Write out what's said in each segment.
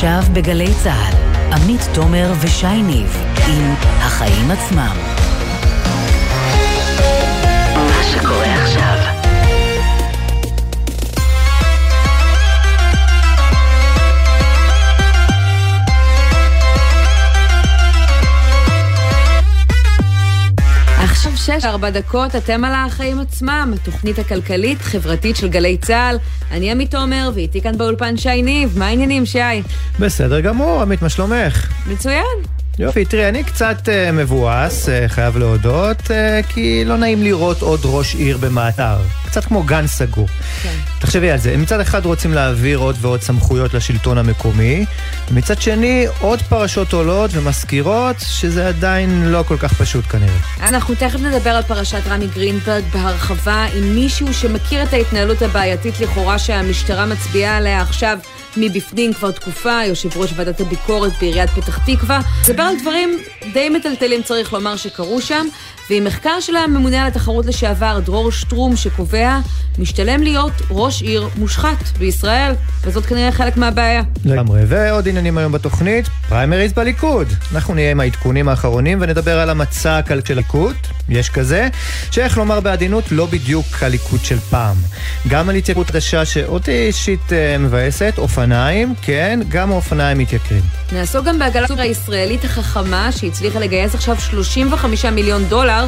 עכשיו בגלי צה"ל, עמית תומר ושי ניב עם החיים עצמם. מה שקורה עכשיו שש, ארבע דקות, אתם על החיים עצמם, התוכנית הכלכלית-חברתית של גלי צה"ל. אני עמית תומר, ואיתי כאן באולפן שי ניב. מה העניינים, שי? בסדר גמור, עמית, מה שלומך? מצוין. יופי, תראי, אני קצת uh, מבואס, uh, חייב להודות, uh, כי לא נעים לראות עוד ראש עיר במאתר. קצת כמו גן סגור. כן. תחשבי על זה, מצד אחד רוצים להעביר עוד ועוד סמכויות לשלטון המקומי, ומצד שני עוד פרשות עולות ומזכירות שזה עדיין לא כל כך פשוט כנראה. אנחנו תכף נדבר על פרשת רמי גרינברג בהרחבה עם מישהו שמכיר את ההתנהלות הבעייתית לכאורה שהמשטרה מצביעה עליה עכשיו. מבפנים כבר תקופה, יושב ראש ועדת הביקורת בעיריית פתח תקווה. נדבר על דברים די מטלטלים, צריך לומר, שקרו שם, ועם מחקר של הממונה על התחרות לשעבר, דרור שטרום, שקובע, משתלם להיות ראש עיר מושחת בישראל, וזאת כנראה חלק מהבעיה. לגמרי, ועוד עניינים היום בתוכנית, פריימריז בליכוד. אנחנו נהיה עם העדכונים האחרונים ונדבר על המצע הכלכלי של הליכוד, יש כזה, שאיך לומר בעדינות, לא בדיוק הליכוד של פעם. גם על התייקרות חדשה שאותי אישית אה, מבאסת, אופניים, כן, גם האופניים מתייקרים. נעסוק גם בעגלת הישראלית החכמה, שהצליחה לגייס עכשיו 35 מיליון דולר,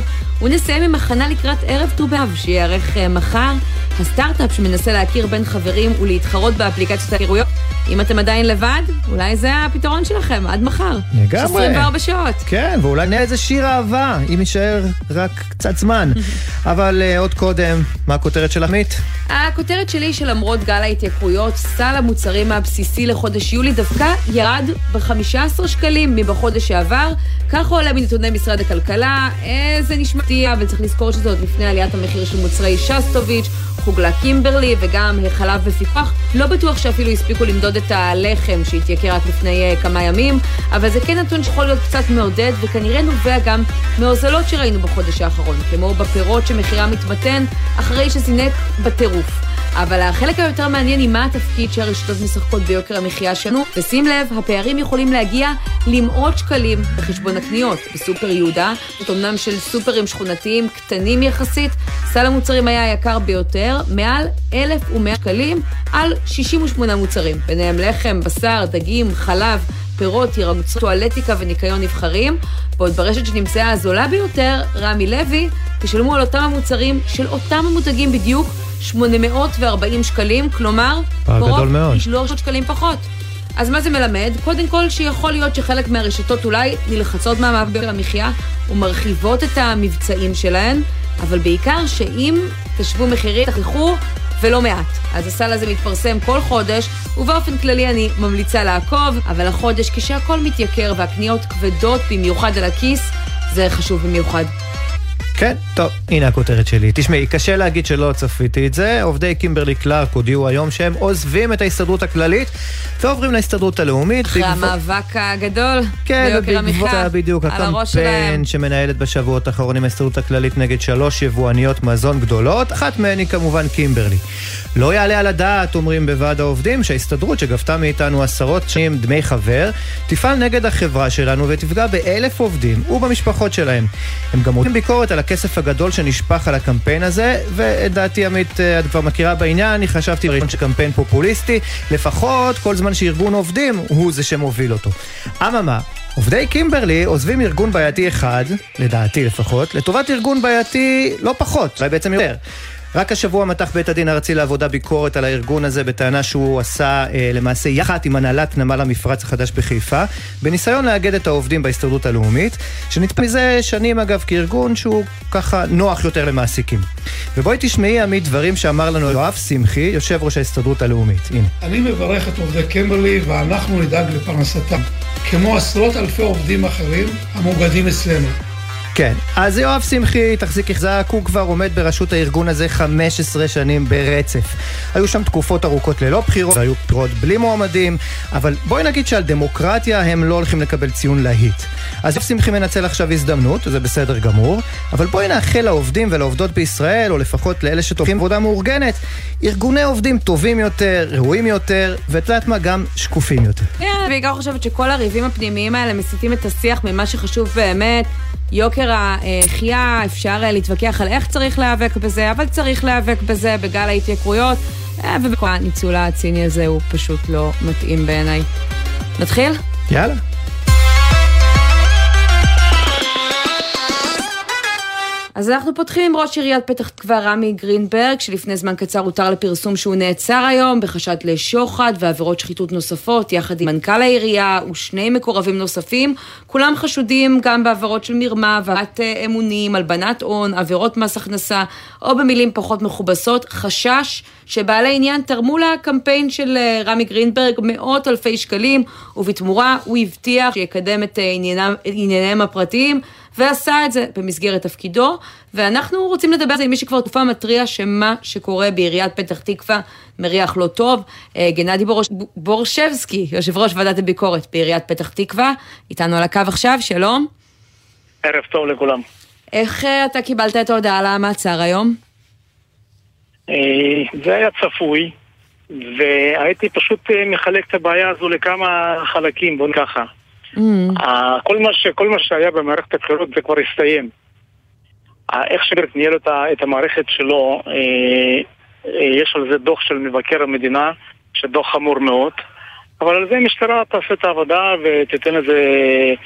ונסיים עם הכנה לקראת ערב ט"ו באב, שייערך אה, מחר. הסטארט-אפ שמנסה להכיר בין חברים ולהתחרות באפליקציות האירויות. אם אתם עדיין לבד, אולי זה הפתרון שלכם, עד מחר. לגמרי. 24 שעות. כן, ואולי נהיה איזה שיר אהבה, אם יישאר רק קצת זמן. אבל uh, עוד קודם, מה הכותרת של עמית? הכותרת שלי שלמרות גל ההתייקרויות, סל המוצרים הבסיסי לחודש יולי דווקא ירד ב-15 שקלים מבחודש שעבר. כך עולה מנתוני משרד הכלכלה. אה, זה נשמע אבל צריך לזכור שזה עוד לפני עליית המחיר של מוצרי שסטוביץ'. חוגלה קימברלי וגם חלב ופיקוח. לא בטוח שאפילו הספיקו למדוד את הלחם שהתייקר רק לפני uh, כמה ימים, אבל זה כן נתון שיכול להיות קצת מעודד, וכנראה נובע גם מהוזלות שראינו בחודש האחרון, כמו בפירות שמחירם מתמתן אחרי שזינק בטירוף. אבל החלק היותר מעניין היא מה התפקיד שהרשתות משחקות ביוקר המחיה שלנו. ושים לב, הפערים יכולים להגיע למאות שקלים בחשבון הקניות. בסופר יהודה, זאת אומנם של סופרים שכונתיים קטנים יחסית, סל המוצרים היה היקר ביותר, מעל 1,100 שקלים על 68 מוצרים, ביניהם לחם, בשר, דגים, חלב. פירות, ירקות, טואלטיקה וניקיון נבחרים, בעוד ברשת שנמצאה הזולה ביותר, רמי לוי, תשלמו על אותם המוצרים של אותם המותגים בדיוק 840 שקלים, כלומר, קרוב ל-300 שקלים פחות. אז מה זה מלמד? קודם כל שיכול להיות שחלק מהרשתות אולי נלחצות מהמאבק המחיה ומרחיבות את המבצעים שלהן, אבל בעיקר שאם תשוו מחירים, תכריחו ולא מעט. אז הסל הזה מתפרסם כל חודש, ובאופן כללי אני ממליצה לעקוב, אבל החודש כשהכול מתייקר והקניות כבדות במיוחד על הכיס, זה חשוב במיוחד. כן, טוב, הנה הכותרת שלי. תשמעי, קשה להגיד שלא צפיתי את זה. עובדי קימברלי קלארק הודיעו היום שהם עוזבים את ההסתדרות הכללית ועוברים להסתדרות הלאומית. אחרי בגב... המאבק הגדול כן, ביוקר המחיה. בדיוק, הקמפיין שמנהלת בשבועות האחרונים ההסתדרות הכללית נגד שלוש יבואניות מזון גדולות, אחת מהן היא כמובן קימברלי. לא יעלה על הדעת, אומרים בוועד העובדים, שההסתדרות שגבתה מאיתנו עשרות שנים דמי חבר, תפעל נגד החברה שלנו ותפגע באלף עובדים ובמשפחות שלהם. הם גם רוצים ביקורת על הכסף הגדול שנשפך על הקמפיין הזה, ואת דעתי עמית את כבר מכירה בעניין, אני חשבתי ראשון שקמפיין פופוליסטי, לפחות כל זמן שארגון עובדים הוא זה שמוביל אותו. אממה, עובדי קימברלי עוזבים ארגון בעייתי אחד, לדעתי לפחות, לטובת ארגון בעייתי לא פחות, אולי בעצם יותר. רק השבוע מתח בית הדין הארצי לעבודה ביקורת על הארגון הזה בטענה שהוא עשה אה, למעשה יחד עם הנהלת נמל המפרץ החדש בחיפה, בניסיון לאגד את העובדים בהסתדרות הלאומית, שנתפס מזה שנים אגב כארגון שהוא ככה נוח יותר למעסיקים. ובואי תשמעי עמית דברים שאמר לנו יואב שמחי, יושב ראש ההסתדרות הלאומית. הנה. אני מברך את עובדי קמברלי ואנחנו נדאג לפרנסתם, כמו עשרות אלפי עובדים אחרים המאוגדים אצלנו. כן, אז יואב שמחי, תחזיק יחזק, הוא כבר עומד בראשות הארגון הזה 15 שנים ברצף. היו שם תקופות ארוכות ללא בחירות, והיו בחירות בלי מועמדים, אבל בואי נגיד שעל דמוקרטיה הם לא הולכים לקבל ציון להיט. אז יואב שמחי מנצל עכשיו הזדמנות, זה בסדר גמור, אבל בואי נאחל לעובדים ולעובדות בישראל, או לפחות לאלה שתוקעים עבודה מאורגנת, ארגוני עובדים טובים יותר, ראויים יותר, ואת יודעת מה, גם שקופים יותר. כן, בעיקר חושבת שכל הריבים הפנימיים האלה מסיטים את השיח ממה שחשוב באמת. יוקר המחיה, אפשר להתווכח על איך צריך להיאבק בזה, אבל צריך להיאבק בזה בגל ההתייקרויות, אה, וכל הניצול הציני הזה הוא פשוט לא מתאים בעיניי. נתחיל? יאללה. אז אנחנו פותחים עם ראש עיריית פתח תקווה רמי גרינברג, שלפני זמן קצר הותר לפרסום שהוא נעצר היום בחשד לשוחד ועבירות שחיתות נוספות, יחד עם מנכ"ל העירייה ושני מקורבים נוספים. כולם חשודים גם בעבירות של מרמה, העברת אה, אמונים, הלבנת הון, עבירות מס הכנסה, או במילים פחות מכובסות, חשש שבעלי עניין תרמו לקמפיין של אה, רמי גרינברג מאות אלפי שקלים, ובתמורה הוא הבטיח שיקדם את אה, ענייניהם הפרטיים. ועשה את זה במסגרת תפקידו, ואנחנו רוצים לדבר על זה עם מי שכבר תקופה מתריע שמה שקורה בעיריית פתח תקווה מריח לא טוב. אה, גנדי בורש... בורשבסקי, יושב ראש ועדת הביקורת בעיריית פתח תקווה, איתנו על הקו עכשיו, שלום. ערב טוב לכולם. איך אה, אתה קיבלת את ההודעה על המעצר היום? אה, זה היה צפוי, והייתי פשוט מחלק את הבעיה הזו לכמה חלקים, בוא נקחה. Mm. כל, מה ש, כל מה שהיה במערכת הבחירות זה כבר הסתיים. איך שברט ניהל את המערכת שלו, אה, אה, יש על זה דוח של מבקר המדינה, שדוח חמור מאוד. אבל על זה המשטרה תעשה את העבודה ותיתן לזה...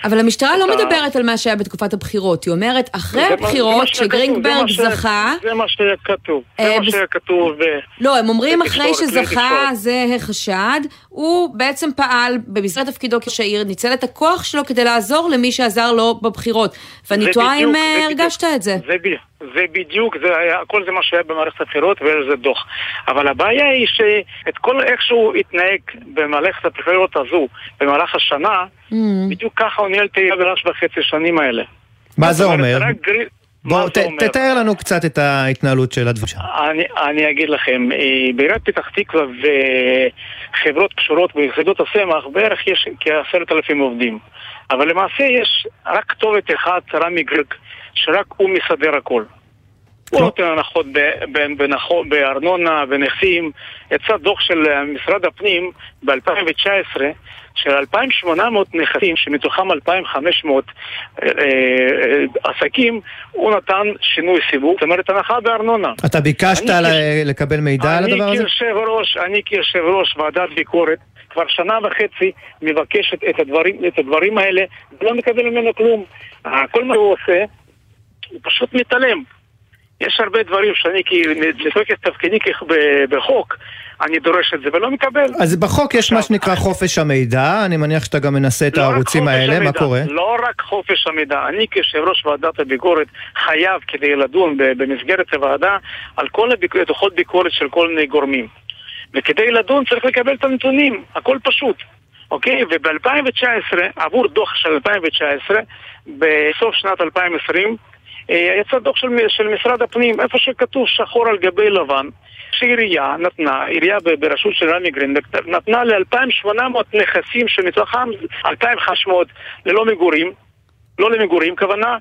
אבל המשטרה לא מדברת על מה שהיה בתקופת הבחירות, היא אומרת, אחרי הבחירות, שגרינגברג זכה... זה מה שהיה כתוב, זה מה שהיה כתוב. לא, הם אומרים אחרי שזכה, זה החשד, הוא בעצם פעל במסגרת תפקידו כשעיר, ניצל את הכוח שלו כדי לעזור למי שעזר לו בבחירות. ואני תוהה אם אה, הרגשת את זה. זה בדיוק. זה בדיוק, זה היה, כל זה מה שהיה במערכת הבחירות וזה דוח. אבל הבעיה היא שאת כל איך שהוא התנהג במערכת הבחירות הזו במהלך השנה, mm. בדיוק ככה הוא ניהל את העיר בראש וחצי שנים האלה. מה זה אומר? בוא, ת, תתאר לנו קצת את ההתנהלות של הדברים. אני, אני אגיד לכם, אה, בעיריית פתח תקווה וחברות קשורות ביחידות הסמך בערך יש כעשרת אלפים עובדים. אבל למעשה יש רק כתובת אחת, רמי גרג, שרק הוא מסדר הכל. הוא נותן הנחות בארנונה, בנכסים. יצא דוח של אה, משרד הפנים ב-2019 של 2,800 נכסים, שמתוכם 2,500 אה, אה, עסקים, הוא נתן שינוי סיווג, זאת אומרת הנחה בארנונה. אתה ביקשת לקבל מידע על הדבר הזה? אני כיושב ראש ועדת ביקורת כבר שנה וחצי מבקשת את הדברים, את הדברים האלה ולא מקבל ממנו כלום. כל מה שהוא עושה, הוא פשוט מתעלם. יש הרבה דברים שאני מתוקף תפקידי בחוק, אני דורש את זה ולא מקבל. אז בחוק יש מה שנקרא חופש המידע, אני מניח שאתה גם מנסה את לא הערוצים האלה, מה קורה? לא רק חופש המידע, אני כיושב ראש ועדת הביקורת חייב כדי לדון במסגרת הוועדה על כל דוחות ביקורת של כל מיני גורמים. וכדי לדון צריך לקבל את הנתונים, הכל פשוט. אוקיי? וב-2019, עבור דוח של 2019, בסוף שנת 2020, אה, יצא דוח של, של משרד הפנים, איפה שכתוב שחור על גבי לבן, שעירייה נתנה, עירייה בראשות של רמי גרינברג, נתנה ל-2,800 נכסים שמתוכם 2,500 ללא מגורים, לא למגורים, כוונה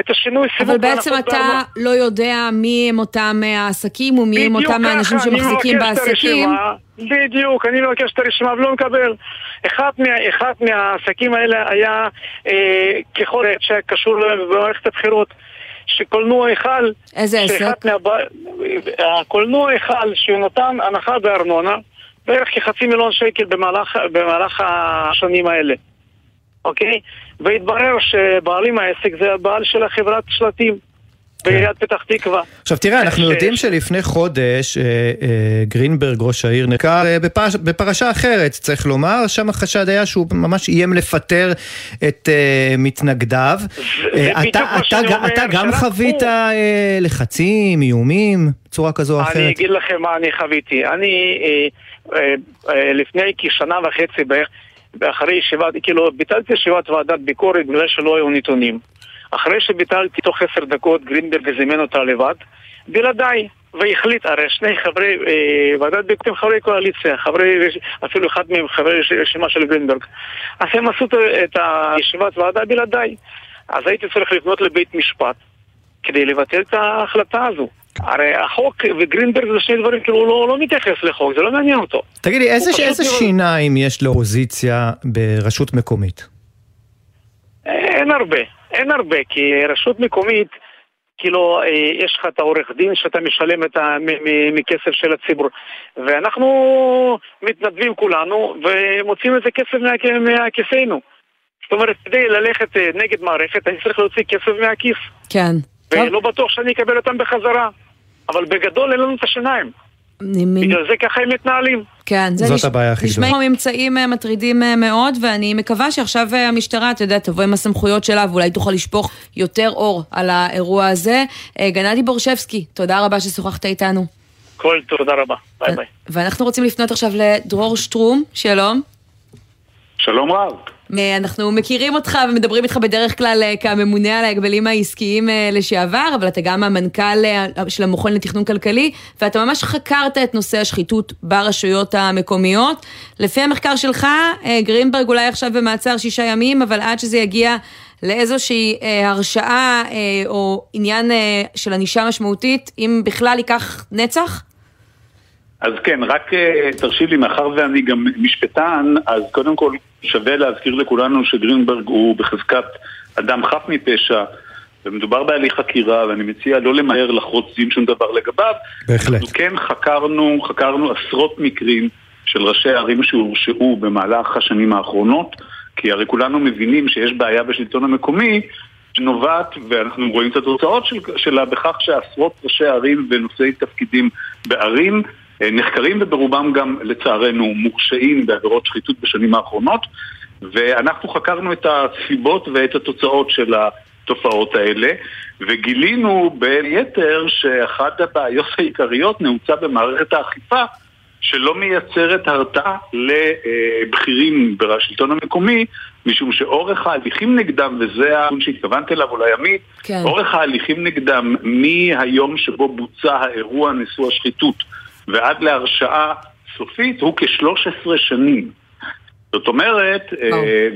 את השינוי סיבוב. אבל בעצם אתה בארמה. לא יודע מי הם אותם העסקים ומי הם אותם האנשים שמחזיקים בעסקים. בדיוק, אני מבקש את הרשימה ולא מקבל. אחד, מה, אחד מהעסקים האלה היה אה, ככל שקשור במערכת הבחירות. שקולנוע היכל... איזה עסק? מהב... הקולנוע היכל שהוא נתן הנחה בארנונה בערך כחצי מיליון שקל במהלך, במהלך השנים האלה, אוקיי? והתברר שבעלים העסק זה הבעל של החברת שלטים. בעיריית פתח תקווה. עכשיו תראה, אנחנו יודעים שלפני חודש אה, אה, גרינברג, ראש העיר, אה, בפרשה אחרת, צריך לומר, שם החשד היה שהוא ממש איים לפטר את מתנגדיו. אתה גם חווית לחצים, איומים, צורה כזו או אחרת? אני אגיד לכם מה אני חוויתי. אני לפני כשנה וחצי בערך, ואחרי ישיבת, כאילו, ביטלתי ישיבת ועדת ביקורת בגלל שלא היו נתונים. אחרי שביטלתי תוך עשר דקות גרינברג זימן אותה לבד, בלעדיי. והחליט, הרי שני חברי אה, ועדת ביקורת הם חברי קואליציה, חברי, אפילו אחד מהם חברי רשימה של גרינברג. אז הם עשו את הישיבת ועדה בלעדיי. אז הייתי צריך לפנות לבית משפט כדי לבטל את ההחלטה הזו. הרי החוק וגרינברג זה שני דברים, כאילו הוא לא, לא מתייחס לחוק, זה לא מעניין אותו. תגידי, איזה, איזה שיניים יש לאופוזיציה ברשות מקומית? אין הרבה, אין הרבה, כי רשות מקומית, כאילו, אה, יש לך את העורך דין שאתה משלם את ה... מכסף של הציבור. ואנחנו מתנדבים כולנו ומוצאים איזה כסף מהכיסנו. זאת אומרת, כדי ללכת אה, נגד מערכת, אני צריך להוציא כסף מהכיס. כן. ולא בטוח שאני אקבל אותם בחזרה. אבל בגדול אין לנו את השיניים. בגלל זה ככה הם מתנהלים. כן, זאת נש... הבעיה הכי גדולה. נשמע ממצאים אה, מטרידים אה, מאוד, ואני מקווה שעכשיו אה, המשטרה, אתה יודע, תבוא עם הסמכויות שלה, ואולי תוכל לשפוך יותר אור על האירוע הזה. גנדי בורשבסקי, תודה רבה ששוחחת איתנו. כל תודה רבה, ביי ביי. ואנחנו רוצים לפנות עכשיו לדרור שטרום, שלום. שלום רב. אנחנו מכירים אותך ומדברים איתך בדרך כלל אה, כממונה על ההגבלים העסקיים אה, לשעבר, אבל אתה גם המנכ"ל אה, של המכון לתכנון כלכלי, ואתה ממש חקרת את נושא השחיתות ברשויות המקומיות. לפי המחקר שלך, גרינברג אולי עכשיו במעצר שישה ימים, אבל עד שזה יגיע לאיזושהי הרשעה או עניין של ענישה משמעותית, אם בכלל ייקח נצח? אז כן, רק תרשי לי, מאחר ואני גם משפטן, אז קודם כל שווה להזכיר לכולנו שגרינברג הוא בחזקת אדם חף מפשע ומדובר בהליך חקירה ואני מציע לא למהר לחרוץ דין שום דבר לגביו. בהחלט. אנחנו כן חקרנו, חקרנו עשרות מקרים של ראשי ערים שהורשעו במהלך השנים האחרונות כי הרי כולנו מבינים שיש בעיה בשלטון המקומי שנובעת, ואנחנו רואים את התוצאות של, שלה בכך שעשרות ראשי ערים ונושאי תפקידים בערים אה, נחקרים וברובם גם לצערנו מורשעים בעבירות שחיתות בשנים האחרונות ואנחנו חקרנו את הסיבות ואת התוצאות של התופעות האלה וגילינו בין יתר שאחת הבעיות העיקריות נעוצה במערכת האכיפה שלא מייצרת הרתעה לבכירים בשלטון המקומי משום שאורך ההליכים נגדם, וזה הנתון שהתכוונת אליו אולי עמית, כן. אורך ההליכים נגדם מהיום שבו בוצע האירוע נשוא השחיתות ועד להרשעה סופית הוא כ-13 שנים. זאת אומרת, oh.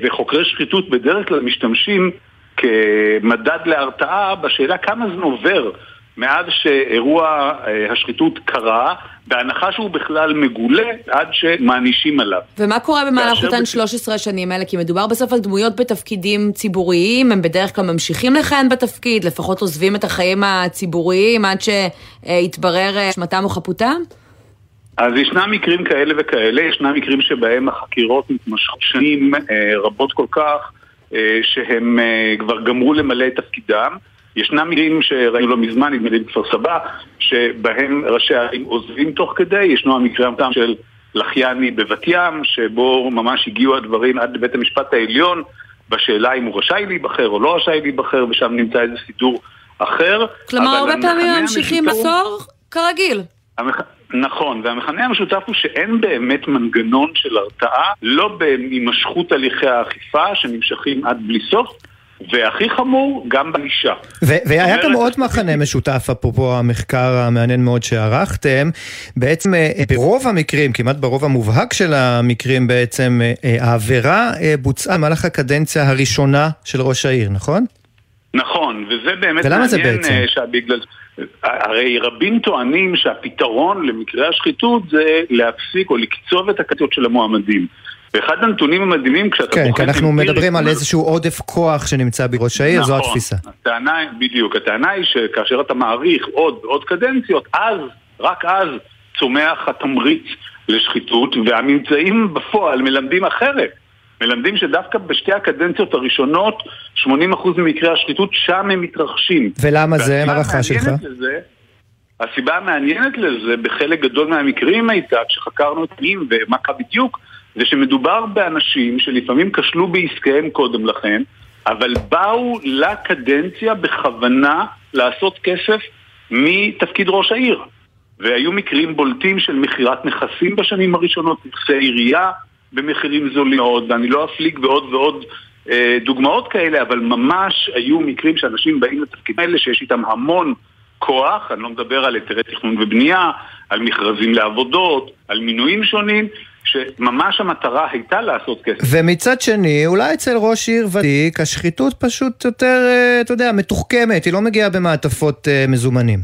וחוקרי שחיתות בדרך כלל משתמשים כמדד להרתעה בשאלה כמה זמן עובר מאז שאירוע אה, השחיתות קרה, בהנחה שהוא בכלל מגולה עד שמענישים עליו. ומה קורה במהלך אותן 13 שנים האלה? כי מדובר בסוף על דמויות בתפקידים ציבוריים, הם בדרך כלל ממשיכים לכהן בתפקיד, לפחות עוזבים את החיים הציבוריים עד שיתברר אשמתם או חפותם? אז ישנם מקרים כאלה וכאלה, ישנם מקרים שבהם החקירות מתמשכות שנים אה, רבות כל כך, אה, שהם אה, כבר גמרו למלא את תפקידם. ישנם מקרים שראינו לא מזמן, נדמה לי בכפר סבא, שבהם ראשי הערים עוזבים תוך כדי, ישנו המקרה המטעם של לחיאני בבת ים, שבו ממש הגיעו הדברים עד לבית המשפט העליון בשאלה אם הוא רשאי להיבחר או לא רשאי להיבחר, ושם נמצא איזה סידור אחר. כלומר, הרבה פעמים ממשיכים בסוהר כרגיל. המח... נכון, והמכנה המשותף הוא שאין באמת מנגנון של הרתעה, לא בהימשכות הליכי האכיפה שנמשכים עד בלי סוף, והכי חמור, גם בענישה. והיה גם עוד מחנה משותף, אפרופו המחקר המעניין מאוד שערכתם. בעצם אה, ברוב המקרים, כמעט ברוב המובהק של המקרים בעצם, אה, אה, העבירה בוצעה במהלך הקדנציה הראשונה של ראש העיר, נכון? נכון, וזה באמת ולמה מעניין זה בעצם? שבגלל... הרי רבים טוענים שהפתרון למקרה השחיתות זה להפסיק או לקצוב את הקצות של המועמדים. ואחד הנתונים המדהימים כשאתה כן, כי אנחנו מדברים על איזשהו עודף כוח שנמצא בראש העיר, נכון, זו התפיסה. הטענה, בדיוק, הטענה היא שכאשר אתה מעריך עוד ועוד קדנציות, אז, רק אז, צומח התמריץ לשחיתות, והממצאים בפועל מלמדים אחרת. מלמדים שדווקא בשתי הקדנציות הראשונות, 80% ממקרי השחיתות שם הם מתרחשים. ולמה זה? מה הערכה שלך? לזה, הסיבה המעניינת לזה בחלק גדול מהמקרים הייתה, כשחקרנו את מי ומה קרה בדיוק, זה שמדובר באנשים שלפעמים כשלו בעסקיהם קודם לכן, אבל באו לקדנציה בכוונה לעשות כסף מתפקיד ראש העיר. והיו מקרים בולטים של מכירת נכסים בשנים הראשונות, נכסי עירייה, במחירים זולים מאוד, ואני לא אפליג בעוד ועוד דוגמאות כאלה, אבל ממש היו מקרים שאנשים באים לתפקידים האלה שיש איתם המון כוח, אני לא מדבר על היתרי תכנון ובנייה, על מכרזים לעבודות, על מינויים שונים, שממש המטרה הייתה לעשות כסף. ומצד שני, אולי אצל ראש עיר ותיק, השחיתות פשוט יותר, אה, אתה יודע, מתוחכמת, היא לא מגיעה במעטפות אה, מזומנים.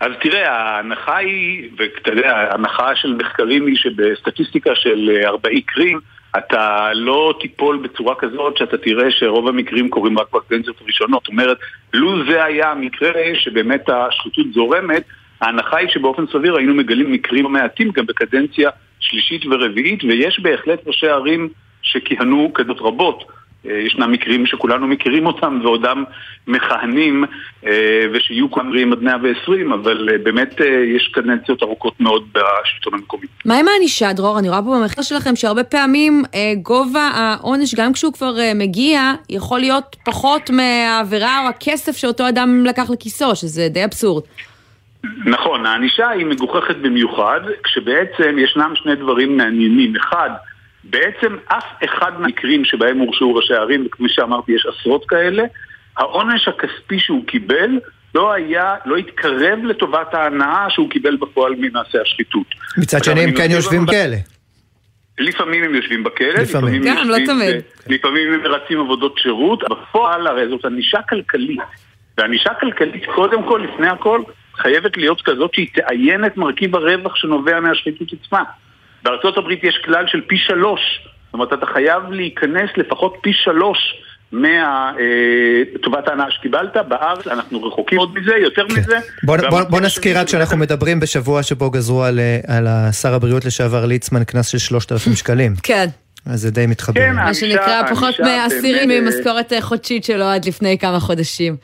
אז תראה, ההנחה היא, ואתה יודע, ההנחה של מחקרים היא שבסטטיסטיקה של 40 אה, קרים, אתה לא תיפול בצורה כזאת שאתה תראה שרוב המקרים קורים רק בקדנציות הראשונות. זאת אומרת, לו זה היה המקרה שבאמת השחיתות זורמת, ההנחה היא שבאופן סביר היינו מגלים מקרים מעטים גם בקדנציה שלישית ורביעית, ויש בהחלט ראשי ערים שכיהנו כזאת רבות. אה, ישנם מקרים שכולנו מכירים אותם ועודם מכהנים אה, ושיהיו כמרים עד 120, אבל אה, באמת יש קדנציות ארוכות מאוד בשלטון המקומי. מה עם הענישה, דרור? אני רואה פה במחקר שלכם שהרבה פעמים גובה העונש, גם כשהוא כבר מגיע, יכול להיות פחות מהעבירה או הכסף שאותו אדם לקח לכיסו, שזה די אבסורד. נכון, הענישה היא מגוחכת במיוחד, כשבעצם ישנם שני דברים מעניינים. אחד, בעצם אף אחד מהמקרים שבהם הורשעו ראשי ערים, וכפי שאמרתי יש עשרות כאלה, העונש הכספי שהוא קיבל לא היה, לא התקרב לטובת ההנאה שהוא קיבל בפועל ממעשה השחיתות. מצד שני הם כן יושבים בכלא. לפעמים הם יושבים בכלא, לפעמים, גם, לא תמיד. לפעמים הם מרצים עבודות שירות, בפועל הרי זאת ענישה כלכלית. וענישה כלכלית קודם כל, לפני הכל, חייבת להיות כזאת שהיא תאיין את מרכיב הרווח שנובע מהשחיתות עצמה. בארצות הברית יש כלל של פי שלוש, זאת אומרת אתה חייב להיכנס לפחות פי שלוש מטובת אה, ההנאה שקיבלת, בארץ אנחנו רחוקים עוד מזה, יותר כן. מזה. בוא, בוא, בוא נזכיר רק שאנחנו מדברים בשבוע שבו גזרו על, אה, על שר הבריאות לשעבר ליצמן קנס של 3,000 שקלים. כן. אז זה די מתחבר. כן, מה שנקרא פחות מעשירים ממשכורת חודשית שלו עד לפני כמה חודשים.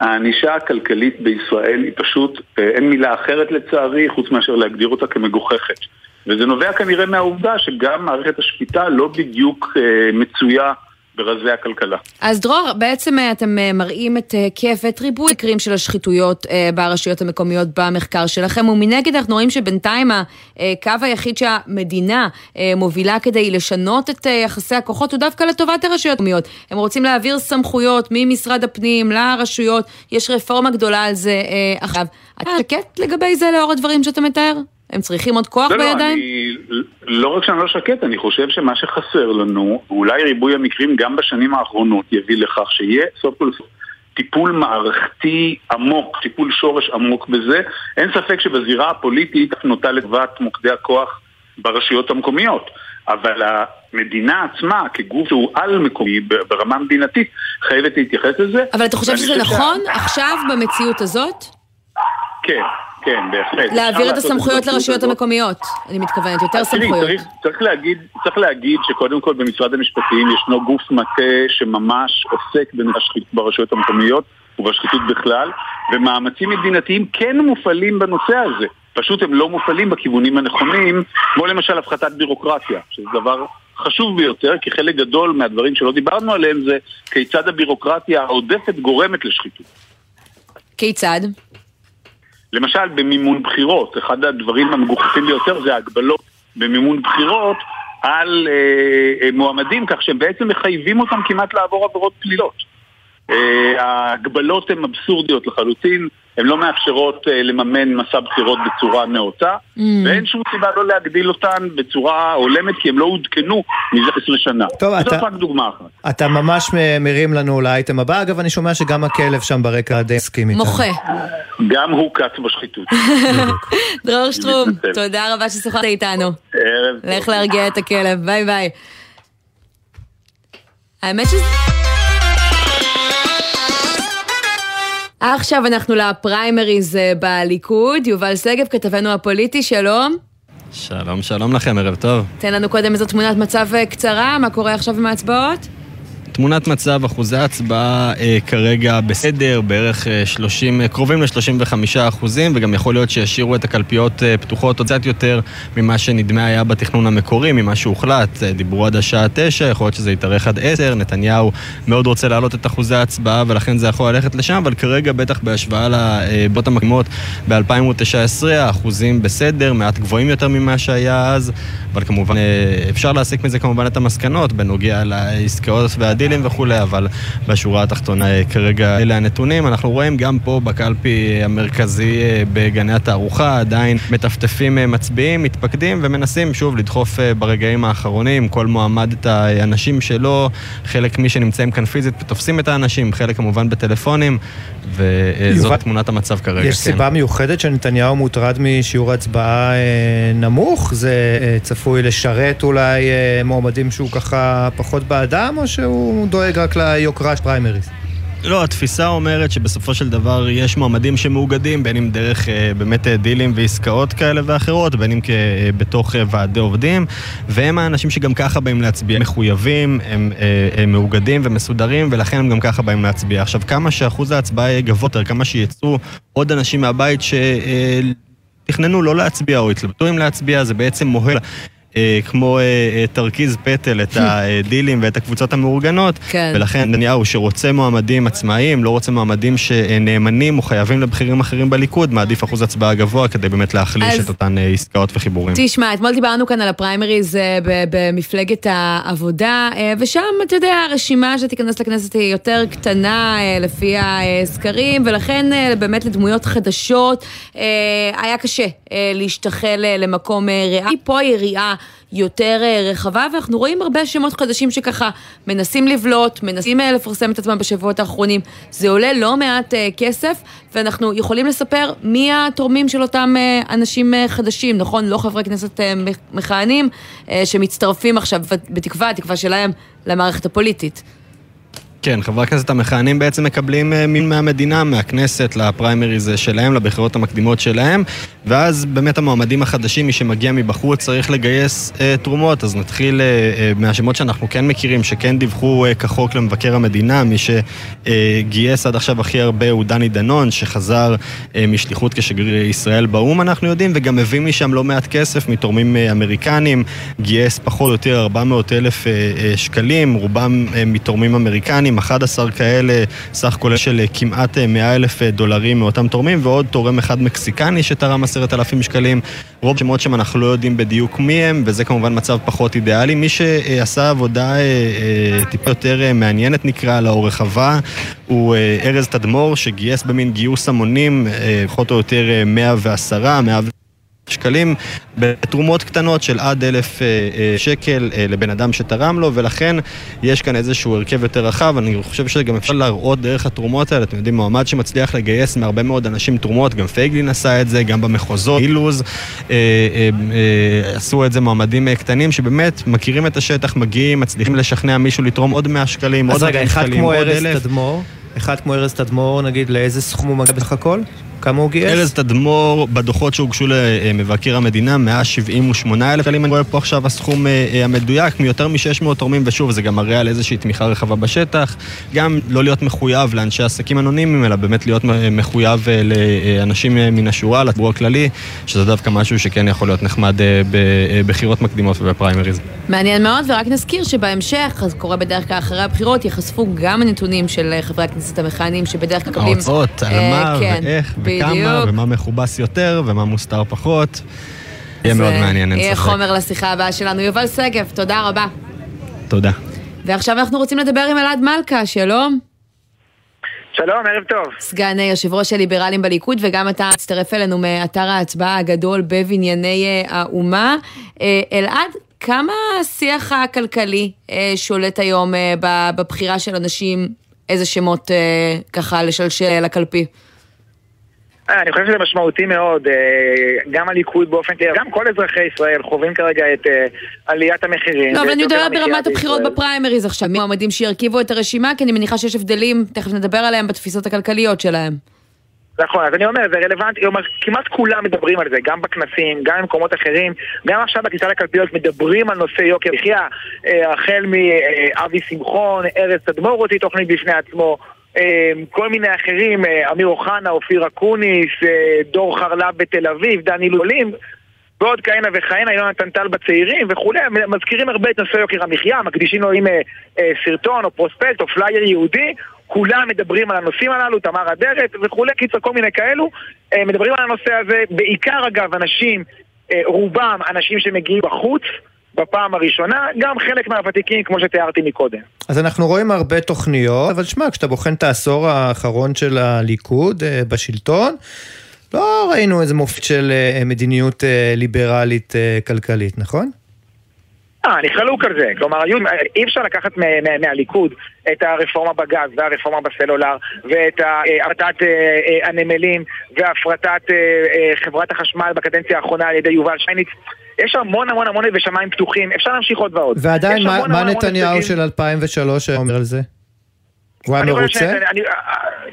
הענישה הכלכלית בישראל היא פשוט, אה, אין מילה אחרת לצערי, חוץ מאשר להגדיר אותה כמגוחכת. וזה נובע כנראה מהעובדה שגם מערכת השפיטה לא בדיוק אה, מצויה ברזי הכלכלה. אז דרור, בעצם אה, אתם אה, מראים את היקף ואת ריבוי מקרים של השחיתויות ברשויות המקומיות במחקר שלכם, ומנגד אנחנו רואים שבינתיים הקו היחיד שהמדינה מובילה כדי לשנות את יחסי הכוחות הוא דווקא לטובת הרשויות המקומיות. הם רוצים להעביר סמכויות ממשרד הפנים לרשויות, יש רפורמה גדולה על זה עכשיו. אתה שקט לגבי זה לאור הדברים שאתה מתאר? הם צריכים עוד כוח לא, בידיים? לא, אני, לא רק שאני לא שקט, אני חושב שמה שחסר לנו, ואולי ריבוי המקרים גם בשנים האחרונות יביא לכך שיהיה סוף כל סוף טיפול מערכתי עמוק, טיפול שורש עמוק בזה. אין ספק שבזירה הפוליטית נוטה לטובת מוקדי הכוח ברשויות המקומיות. אבל המדינה עצמה, כגוף שהוא על-מקומי ברמה מדינתית, חייבת להתייחס לזה. אבל אתה חושב שזה נכון שה... עכשיו, במציאות הזאת? כן, כן, בהחלט. להעביר את הסמכויות לרשויות המקומיות, אני מתכוונת, יותר סמכויות. צריך, צריך, להגיד, צריך להגיד שקודם כל במשרד המשפטים ישנו גוף מטה שממש עוסק ברשויות המקומיות ובשחיתות בכלל, ומאמצים מדינתיים כן מופעלים בנושא הזה. פשוט הם לא מופעלים בכיוונים הנכונים, כמו למשל הפחתת בירוקרטיה, שזה דבר חשוב ביותר, כי חלק גדול מהדברים שלא דיברנו עליהם זה כיצד הבירוקרטיה העודפת גורמת לשחיתות. כיצד? למשל במימון בחירות, אחד הדברים המגוחכים ביותר זה הגבלות במימון בחירות על אה, אה, מועמדים, כך שהם בעצם מחייבים אותם כמעט לעבור עבירות פלילות. אה, ההגבלות הן אבסורדיות לחלוטין, הן לא מאפשרות אה, לממן מסע בחירות בצורה נאותה, mm. ואין שום סיבה לא להגדיל אותן בצורה הולמת, כי הן לא עודכנו מזה 10 שנה. טוב, אתה... זאת רק דוגמה אחת. אתה ממש מרים לנו לאייטם הבא. אגב, אני שומע שגם הכלב שם ברקע די הסכים איתנו. מוחה. גם הוא קץ בשחיתות. דרור שטרום, תודה רבה ששוחחת איתנו. ערב לך להרגיע את הכלב, ביי ביי. האמת שזה... עכשיו אנחנו לפריימריז אה, בליכוד. יובל שגב, כתבנו הפוליטי, שלום. שלום, שלום לכם, ערב טוב. תן לנו קודם איזו תמונת מצב אה, קצרה, מה קורה עכשיו עם ההצבעות? תמונת מצב, אחוזי הצבעה אה, כרגע בסדר, בערך אה, 30, אה, קרובים ל-35 אחוזים, וגם יכול להיות שישאירו את הקלפיות אה, פתוחות עוד קצת יותר ממה שנדמה היה בתכנון המקורי, ממה שהוחלט. אה, דיברו עד השעה 9, יכול להיות שזה יתארך עד 10, נתניהו מאוד רוצה להעלות את אחוזי ההצבעה, ולכן זה יכול ללכת לשם, אבל כרגע בטח בהשוואה לבחירות המקדימות ב-2019, האחוזים בסדר, מעט גבוהים יותר ממה שהיה אז, אבל כמובן אה, אפשר להסיק מזה כמובן את המסקנות בנוגע לעסקאות והדילים וכולי, אבל בשורה התחתונה אה, כרגע אלה הנתונים. אנחנו רואים גם פה בקלפי המרכזי אה, בגני התערוכה, עדיין מטפטפים מצביעים, מתפקדים ומנסים שוב לדחוף ברגעים האחרונים, כל מועמד את האנשים שלו, חלק מי שנמצאים כאן פיזית תופסים את האנשים, חלק כמובן בטלפונים, וזאת תמונת המצב כרגע. יש כן. סיבה מיוחדת שנתניהו מוטרד משיעור הצבעה נמוך? זה צפוי לשרת אולי מועמדים שהוא ככה פחות באדם, או שהוא דואג רק ליוקרה של פריימריז? לא, התפיסה אומרת שבסופו של דבר יש מועמדים שמאוגדים, בין אם דרך אה, באמת אה, דילים ועסקאות כאלה ואחרות, בין אם אה, בתוך אה, ועדי עובדים, והם האנשים שגם ככה באים להצביע. מחויבים, הם, אה, הם מאוגדים ומסודרים, ולכן הם גם ככה באים להצביע. עכשיו, כמה שאחוז ההצבעה יהיה גבוה יותר, כמה שיצאו עוד אנשים מהבית ש... אה, תכננו לא להצביע או התלבטו אם להצביע, זה בעצם מוהל כמו אה, אה, תרכיז פטל את הדילים ואת הקבוצות המאורגנות, כן. ולכן נתניהו שרוצה מועמדים עצמאיים, לא רוצה מועמדים שנאמנים או חייבים לבכירים אחרים בליכוד, מעדיף אחוז הצבעה גבוה כדי באמת להחליש אז... את אותן עסקאות וחיבורים. תשמע, אתמול דיברנו כאן על הפריימריז במפלגת העבודה, ושם, אתה יודע, הרשימה שתיכנס לכנסת היא יותר קטנה לפי הסקרים, ולכן באמת לדמויות חדשות היה קשה להשתחל למקום ריאלי. פה יריעה יותר אה, רחבה, ואנחנו רואים הרבה שמות חדשים שככה מנסים לבלוט, מנסים אה, לפרסם את עצמם בשבועות האחרונים. זה עולה לא מעט אה, כסף, ואנחנו יכולים לספר מי התורמים של אותם אנשים חדשים, נכון? לא חברי כנסת מכהנים שמצטרפים עכשיו, בתקווה, התקווה שלהם, למערכת הפוליטית. כן, חברי הכנסת המכהנים בעצם מקבלים אה, מין מהמדינה, מהכנסת, לפריימריז שלהם, לבחירות המקדימות שלהם, ואז באמת המועמדים החדשים, מי שמגיע מבחוץ, צריך לגייס אה, תרומות. אז נתחיל אה, אה, מהשמות שאנחנו כן מכירים, שכן דיווחו אה, כחוק למבקר המדינה, מי שגייס עד עכשיו הכי הרבה הוא דני דנון, שחזר אה, משליחות כשגריר ישראל באו"ם, אנחנו יודעים, וגם הביא משם לא מעט כסף מתורמים אה, אמריקנים, גייס פחות או יותר 400 אלף אה, אה, שקלים, רובם אה, מתורמים אמריקנים. 11 כאלה, סך כולל של אה, כמעט 100 אה, אלף אה, דולרים מאותם תורמים, ועוד תורם אחד מקסיקני שתרם 10,000 שקלים. רוב שמות שם אנחנו לא יודעים בדיוק מי הם, וזה כמובן מצב פחות אידיאלי. מי שעשה עבודה טיפה יותר מעניינת נקרא לה, או רחבה, הוא ארז תדמור, שגייס במין גיוס המונים, פחות או יותר 110, 100... שקלים בתרומות קטנות של עד אלף אה, אה, שקל אה, לבן אדם שתרם לו, ולכן יש כאן איזשהו הרכב יותר רחב. אני חושב שגם אפשר להראות דרך התרומות האלה, אתם יודעים, מועמד שמצליח לגייס מהרבה מאוד אנשים תרומות, גם פייגלין עשה את זה, גם במחוזות, אילוז, עשו את זה מועמדים קטנים שבאמת מכירים את השטח, מגיעים, מצליחים לשכנע מישהו לתרום עוד 100 שקלים, עוד 200 שקלים, עוד אלף. אז רגע, אחד כמו ארז תדמור, אחד כמו ארז תדמור, נגיד, לאיזה סכום הוא מגיע בסך הכל? כמה הוא גייס? ארז תדמור, בדוחות שהוגשו למבקר המדינה, 178 אלף שקלים. אני רואה פה עכשיו הסכום אה, אה, המדויק, מיותר מ-600 תורמים, ושוב, זה גם מראה על איזושהי תמיכה רחבה בשטח. גם לא להיות מחויב לאנשי עסקים אנונימיים, אלא באמת להיות מחויב אה, לאנשים מן השורה, לציבור הכללי, שזה דווקא משהו שכן יכול להיות נחמד בבחירות מקדימות ובפריימריז. מעניין מאוד, ורק נזכיר שבהמשך, אז קורה בדרך כלל אחרי הבחירות, ייחשפו גם הנתונים של חברי הכנסת המכהנים, שבדרך כלל מקבלים... ההוצאות, על מה כן, ואיך. וכמה, ומה מכובס יותר, ומה מוסתר פחות. יהיה מאוד מעניין, אין ספק. יהיה חומר לשיחה הבאה שלנו. יובל שגב, תודה רבה. תודה. ועכשיו אנחנו רוצים לדבר עם אלעד מלכה, שלום. שלום, ערב טוב. סגן יושב ראש הליברלים בליכוד, וגם אתה מצטרף אלינו מאתר ההצבעה הגדול בבנייני אה, האומה. אה, אלעד, כמה השיח הכלכלי אה, שולט היום בבחירה של אנשים, איזה שמות ככה לשלשל לקלפי? אה, אני חושב שזה משמעותי מאוד, אה, גם הליכוד באופן כללי, גם כל אזרחי ישראל חווים כרגע את אה, עליית המחירים. לא, אבל אני מדברת ברמת הבחירות בפריימריז עכשיו, מועמדים שירכיבו את הרשימה, כי אני מניחה שיש הבדלים, תכף נדבר עליהם, בתפיסות הכלכליות שלהם. נכון, אז אני אומר, זה רלוונטי, כמעט כולם מדברים על זה, גם בכנסים, גם במקומות אחרים, גם עכשיו בכניסה לקלפיות מדברים על נושא יוקר מחיה, החל מאבי שמחון, ארז תדמור אותי תוכנית בפני עצמו, כל מיני אחרים, אה, אמיר אוחנה, אופיר אקוניס, דור חרלב בתל אביב, דני לולים, ועוד כהנה וכהנה, יונתן טל בצעירים וכולי, מזכירים הרבה את נושא יוקר המחיה, מקדישים לו עם סרטון או פרוספקט או פלייר יהודי כולם מדברים על הנושאים הללו, תמר אדרת וכולי, קיצר כל מיני כאלו, אה, מדברים על הנושא הזה, בעיקר אגב אנשים, אה, רובם אנשים שמגיעים בחוץ, בפעם הראשונה, גם חלק מהוותיקים, כמו שתיארתי מקודם. אז אנחנו רואים הרבה תוכניות, אבל שמע, כשאתה בוחן את העשור האחרון של הליכוד אה, בשלטון, לא ראינו איזה מופת של מדיניות ליברלית כלכלית, נכון? אה, אני חלוק על זה. כלומר, אי אפשר לקחת מהליכוד את הרפורמה בגז והרפורמה בסלולר ואת הפרטת אה, אה, הנמלים והפרטת אה, חברת החשמל בקדנציה האחרונה על ידי יובל שייניץ. יש המון המון המון ושמיים פתוחים, אפשר להמשיך עוד ועוד. ועדיין, מה, מה נתניהו של 2003 אומר על זה? הוא היה מרוצה?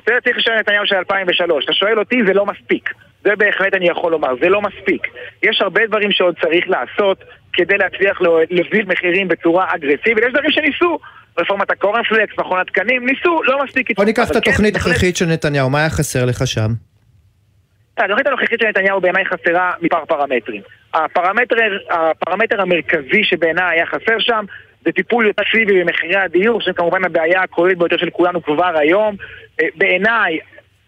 זה צריך לשאול נתניהו של 2003. אתה שואל אותי, זה לא מספיק. זה בהחלט אני יכול לומר, זה לא מספיק. יש הרבה דברים שעוד צריך לעשות כדי להצליח להוביל מחירים בצורה אגרסיבית. יש דברים שניסו, רפורמת הקורנפלקס, מכון התקנים, ניסו, לא מספיק. בוא ניקח את התוכנית כן, הנוכחית של נתניהו, מה היה חסר לך שם? התוכנית הנוכחית של נתניהו בעיניי חסרה מפר פרמטרים. הפרמטר, הפרמטר המרכזי שבעיניי היה חסר שם זה טיפול יותר סיבי במחירי הדיור, שהם כמובן הבעיה הכוללת ביותר של כולנו כבר היום. אה, בעיניי,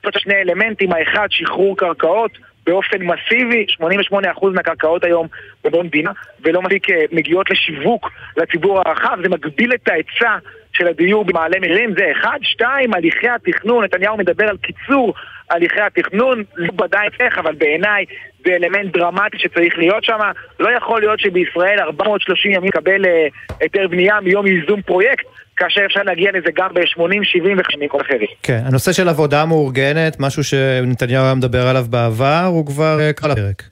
יש שני אלמנטים, האחד, שחרור קרקעות, באופן מסיבי, 88% מהקרקעות היום במדינה, ולא מספיק אה, מגיעות לשיווק לציבור הרחב, זה מגביל את ההיצע של הדיור במעלה מחירים, זה אחד. שתיים, הליכי התכנון, נתניהו מדבר על קיצור הליכי התכנון, לא ודאי איך, אבל בעיניי זה אלמנט דרמטי שצריך להיות שם. לא יכול להיות שבישראל 430 ימים יקבל אה, היתר בנייה מיום ייזום פרויקט. כאשר אפשר להגיע לזה גם ב-80, 70 ו-50 אחרים. כן, הנושא של עבודה מאורגנת, משהו שנתניהו היה מדבר עליו בעבר, הוא כבר אה, קרא לפרק.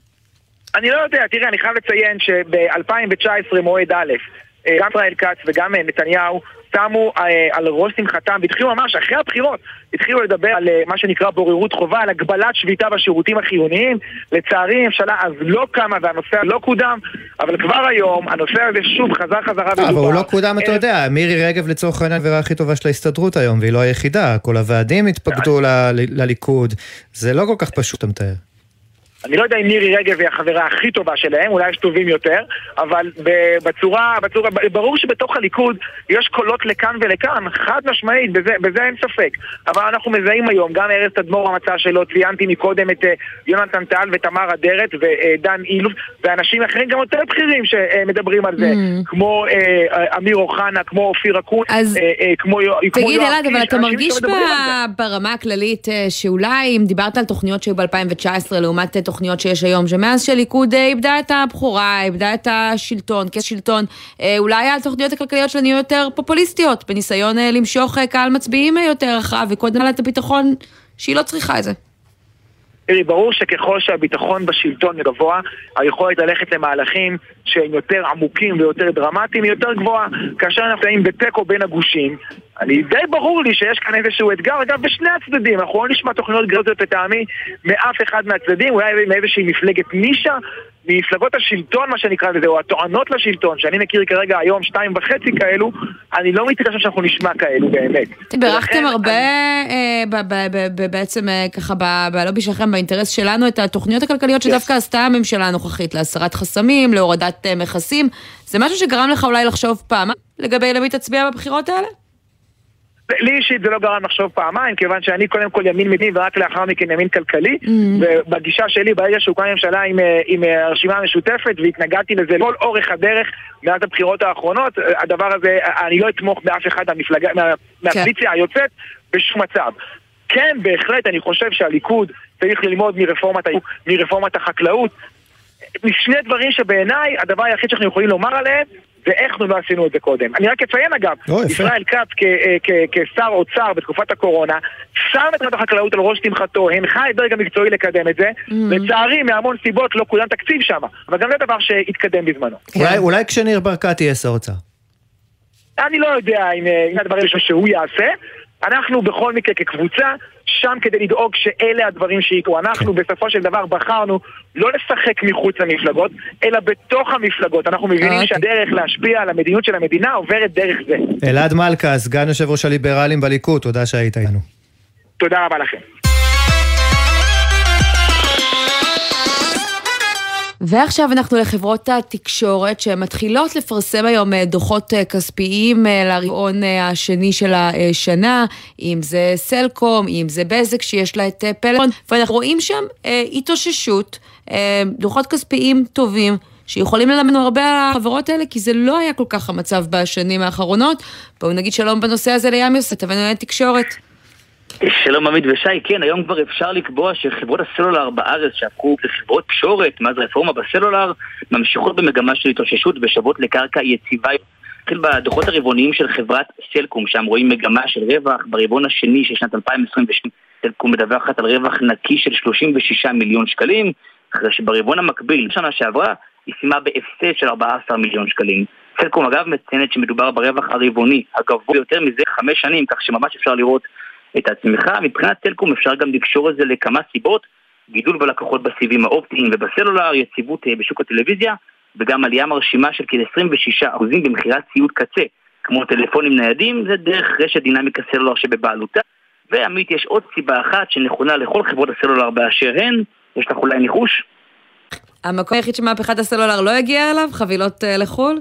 אני לא יודע, תראה, אני חייב לציין שב-2019 מועד א', אה, גם ישראל כץ וגם נתניהו שמו אה, על ראש שמחתם, והתחילו ממש אחרי הבחירות, התחילו לדבר על אה, מה שנקרא בוררות חובה, על הגבלת שביתה בשירותים החיוניים. לצערי הממשלה אז לא קמה והנושא לא קודם, אבל כבר היום הנושא הזה שוב חזר חזרה ודובר. אבל הוא לא קודם, אתה יודע, מירי רגב לצורך העניין העבירה הכי טובה של ההסתדרות היום, והיא לא היחידה, כל הוועדים התפקדו לליכוד, זה לא כל כך פשוט, אתה מתאר. אני לא יודע אם מירי רגב היא החברה הכי טובה שלהם, אולי יש טובים יותר, אבל בצורה, בצורה, ברור שבתוך הליכוד יש קולות לכאן ולכאן, חד משמעית, בזה, בזה אין ספק. אבל אנחנו מזהים היום, גם ארז תדמור המצע שלו, ציינתי מקודם את uh, יונתן טל ותמר אדרת ודן uh, אילוף, ואנשים אחרים גם יותר בכירים שמדברים על זה, mm. כמו אמיר אוחנה, כמו אופיר אקון, אז... uh, uh, כמו, תגיד אלעד, אבל אתה מרגיש ברמה הכללית שאולי אם דיברת על תוכניות שהיו ב-2019 לעומת התוכניות שיש היום, שמאז שהליכוד אה, איבדה את הבכורה, איבדה את השלטון, כשלטון, אה, אולי התוכניות הכלכליות שלה נהיו יותר פופוליסטיות, בניסיון אה, למשוך קהל מצביעים יותר רחב, וקודם לה את הביטחון שהיא לא צריכה את זה. תראי, ברור שככל שהביטחון בשלטון גבוה, היכולת ללכת למהלכים שהם יותר עמוקים ויותר דרמטיים היא יותר גבוהה. כאשר אנחנו נמצאים בתיקו בין הגושים, אני די ברור לי שיש כאן איזשהו אתגר, אגב, בשני הצדדים. אנחנו לא נשמע תוכניות גרזיות לטעמי מאף אחד מהצדדים, אולי מאיזושהי מפלגת נישה, ממפלגות השלטון, מה שנקרא לזה, או הטוענות לשלטון, שאני מכיר כרגע היום שתיים וחצי כאלו, אני לא מתרשם שאנחנו נשמע כאלו באמת. בירכתם הרבה אה, בעצם אה, ככה בלובי שלכם, באינטרס שלנו, את התוכניות הכלכליות שדווקא עשתה הממשלה הנוכחית, להסרת חסמים, להורדת אה, מכסים. זה משהו שגרם לך אולי לחשוב פעם לגבי למי תצביע בבחירות האלה? לי אישית זה לא גרם לחשוב פעמיים, כיוון שאני קודם כל ימין מדיני ורק לאחר מכן ימין כלכלי. Mm. ובגישה שלי, ברגע שהוקמה ממשלה עם, אה, עם אה, הרשימה המשותפת, והתנגדתי לזה כל אורך הדרך מאז הבחירות האחרונות, הדבר הזה, אני לא אתמוך באף אחד מהמפלגה, מהפוזיציה כן. היוצאת בשום מצב. כן, בהחלט, אני חושב שהליכוד צריך ללמוד מרפורמת, מרפורמת החקלאות. משני דברים שבעיניי, הדבר היחיד שאנחנו יכולים לומר עליהם, ואיך אנחנו לא עשינו את זה קודם. אני רק אציין אגב, ישראל כץ אה, כשר אוצר בתקופת הקורונה, שם את רמת החקלאות על ראש שמחתו, הנחה את דרג המקצועי לקדם את זה, mm. לצערי מהמון סיבות לא קודם תקציב שם, אבל גם זה דבר שהתקדם בזמנו. אולי כשניר ברקת יהיה שר אוצר. אני לא יודע אם הדברים שהוא יעשה, אנחנו בכל מקרה כקבוצה שם כדי לדאוג שאלה הדברים שיקרו. אנחנו כן. בסופו של דבר בחרנו לא לשחק מחוץ למפלגות, אלא בתוך המפלגות. אנחנו מבינים אוקיי. שהדרך להשפיע על המדיניות של המדינה עוברת דרך זה. אלעד מלכה, סגן יושב ראש הליברלים בליכוד, תודה שהיית איתנו. תודה רבה לכם. ועכשיו אנחנו לחברות התקשורת שמתחילות לפרסם היום אה, דוחות אה, כספיים אה, לרבעון השני של השנה, אם זה סלקום, אם זה בזק שיש לה את פלאפון, ואנחנו רואים שם התאוששות, דוחות כספיים טובים. שיכולים ללמדנו הרבה על החברות האלה, כי זה לא היה כל כך המצב בשנים האחרונות. בואו נגיד שלום בנושא הזה לים יוסף, תבנו תקשורת. שלום עמית ושי, כן, היום כבר אפשר לקבוע שחברות הסלולר בארץ שהפכו לחברות פשורת מאז רפורמה בסלולר ממשיכות במגמה של התאוששות ושוות לקרקע יציבה. נתחיל בדוחות הרבעוניים של חברת סלקום, שם רואים מגמה של רווח ברבעון השני של שנת 2022. סלקום מדווחת על רווח נקי של 36 מיליון שקלים, אחרי שברבעון המקביל, בשנה שעברה, היא סיימה בהפסד של 14 מיליון שקלים. סלקום אגב מציינת שמדובר ברווח הרבעוני הגבוה ביותר מזה חמש שנים, כך שממש אפשר לראות את הצמיחה. מבחינת סלקום אפשר גם לקשור את זה לכמה סיבות, גידול בלקוחות בסיבים האופטיים ובסלולר, יציבות אה, בשוק הטלוויזיה, וגם עלייה מרשימה של כ-26% במכירת ציוד קצה, כמו טלפונים ניידים, זה דרך רשת דינמיקה סלולר שבבעלותה. ועמית, יש עוד סיבה אחת שנכונה לכל חברות הסלולר באשר הן, יש לך אולי ניחוש? המקום היחיד שמהפכת הסלולר לא הגיע אליו? חבילות uh, לחו"ל?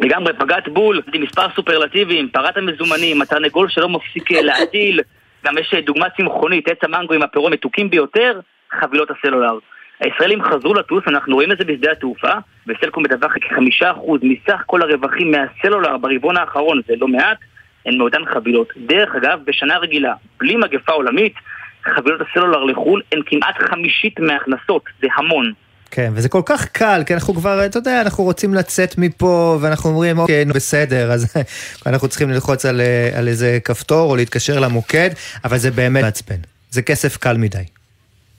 לגמרי, פגעת בול, עם מספר סופרלטיבים, פרת המזומנים, התרנגול שלא מפסיק אה, להטיל, גם יש אה, דוגמה צמחונית, עץ המנגו עם הפירות המתוקים ביותר, חבילות הסלולר. הישראלים חזרו לטוס, אנחנו רואים את זה בשדה התעופה, וסלקום מדווחת כחמישה אחוז מסך כל הרווחים מהסלולר ברבעון האחרון, זה לא מעט, הן מאותן חבילות. דרך אגב, בשנה רגילה, בלי מגפה עולמית, חבילות הסלולר לחו"ל הן כמעט חמישית מההכנסות, זה המון. כן, וזה כל כך קל, כי אנחנו כבר, אתה יודע, אנחנו רוצים לצאת מפה, ואנחנו אומרים, אוקיי, נו בסדר, אז אנחנו צריכים ללחוץ על, על איזה כפתור או להתקשר למוקד, אבל זה באמת מעצבן. זה כסף קל מדי.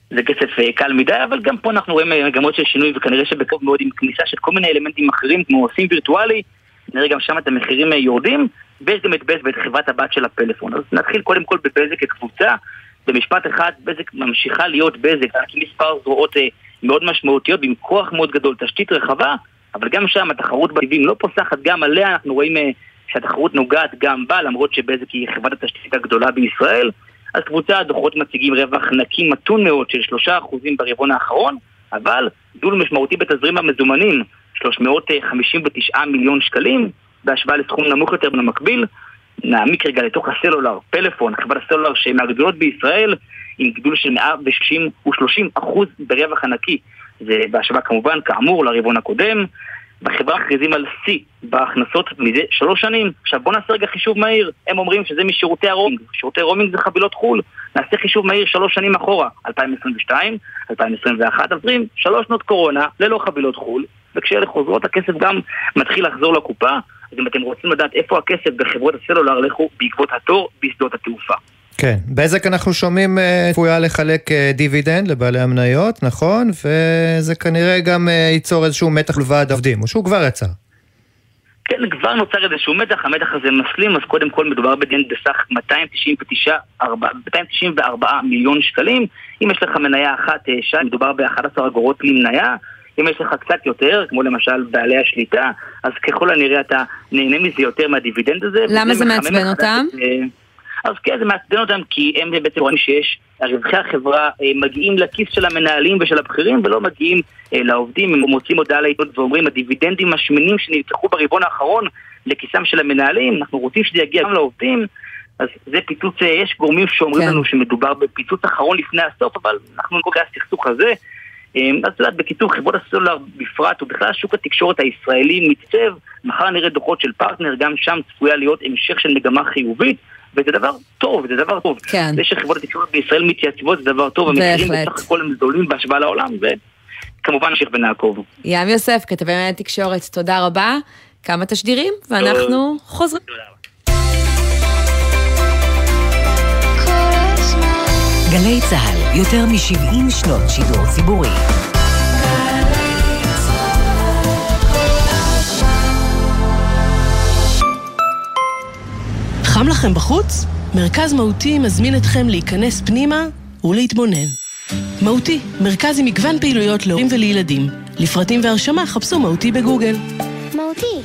זה כסף אה, קל מדי, אבל גם פה אנחנו רואים אה, מגמות של שינוי, וכנראה שבקרוב מאוד עם כניסה של כל מיני אלמנטים אחרים, כמו עושים וירטואלי, נראה גם שם את המחירים אה, יורדים, ויש גם את בזק ואת חברת הבת של הפלאפון. אז נתחיל קודם כל בבזק כקבוצה. במשפט אחד, בזק ממשיכה להיות בזק, עם מספר זרועות מאוד משמעותיות, עם כוח מאוד גדול, תשתית רחבה, אבל גם שם התחרות בטבעים לא פוסחת, גם עליה אנחנו רואים אה, שהתחרות נוגעת גם בה, למרות שבזק היא חברת התשתית הגדולה בישראל. אז קבוצה הדוחות מציגים רווח נקי מתון מאוד של 3% ברבעון האחרון, אבל גידול משמעותי בתזרים המזומנים, 359 מיליון שקלים, בהשוואה לסכום נמוך יותר מן המקביל. נעמיק רגע לתוך הסלולר, פלאפון, חברת הסלולר שהיא מהגדולות בישראל, עם גידול של 130 ו-30 אחוז ברווח הנקי. זה בהשוואה כמובן, כאמור, לרבעון הקודם. בחברה מכריזים על שיא בהכנסות מזה שלוש שנים. עכשיו בוא נעשה רגע חישוב מהיר. הם אומרים שזה משירותי הרומינג. שירותי רומינג זה חבילות חו"ל. נעשה חישוב מהיר שלוש שנים אחורה. 2022, 2021, עוברים שלוש שנות קורונה ללא חבילות חו"ל. וכשאלה חוזרות הכסף גם מתחיל לחזור לקופה. אז אם אתם רוצים לדעת איפה הכסף בחברות הסלולר, לכו בעקבות התור בשדות התעופה. כן, בזק אנחנו שומעים אה, צפויה לחלק אה, דיבידנד לבעלי המניות, נכון? וזה כנראה גם אה, ייצור איזשהו מתח לוועד עובדים, או שהוא כבר יצר. כן, כבר נוצר איזשהו מתח, המתח הזה מסלים, אז קודם כל מדובר בדיבידנד בסך 294 מיליון שקלים. אם יש לך מניה אחת, שי, מדובר ב-11 אגורות למניה. אם יש לך קצת יותר, כמו למשל בעלי השליטה, אז ככל הנראה אתה נהנה מזה יותר מהדיבידנד הזה. למה זה מעצבן אותם? את, אז כן, זה מעצבן אותם כי הם בעצם רואים שיש, רווחי החברה אה, מגיעים לכיס של המנהלים ושל הבכירים ולא מגיעים אה, לעובדים, הם מוצאים הודעה לעיתונות ואומרים הדיבידנדים השמנים שנלקחו ברבעון האחרון לכיסם של המנהלים, אנחנו רוצים שזה יגיע גם לעובדים אז זה פיצוץ, אה, יש גורמים שאומרים כן. לנו שמדובר בפיצוץ אחרון לפני הסוף, אבל אנחנו נקרא הסכסוך הזה. אז את יודעת, בקיצור, חברות הסלולר בפרט, ובכלל שוק התקשורת הישראלי מתצב, מחר נראה דוחות של פרטנר, גם שם צפויה להיות המשך של מגמה חיובית. וזה דבר טוב, זה דבר טוב. כן. זה שחברות התקשורת בישראל מתייצבות זה דבר טוב, המחירים בסך הכל הם גדולים בהשוואה לעולם, וכמובן נמשיך ונעקוב. ים יוסף, כתבי תקשורת, תודה רבה. כמה תשדירים, ואנחנו חוזרים. גלי צה"ל, יותר מ-70 שנות שידור ציבורי. חם לכם בחוץ? מרכז מהותי מזמין אתכם להיכנס פנימה ולהתבונן. מהותי, מרכז עם מגוון פעילויות להורים ולילדים. לפרטים והרשמה חפשו מהותי בגוגל. מהותי,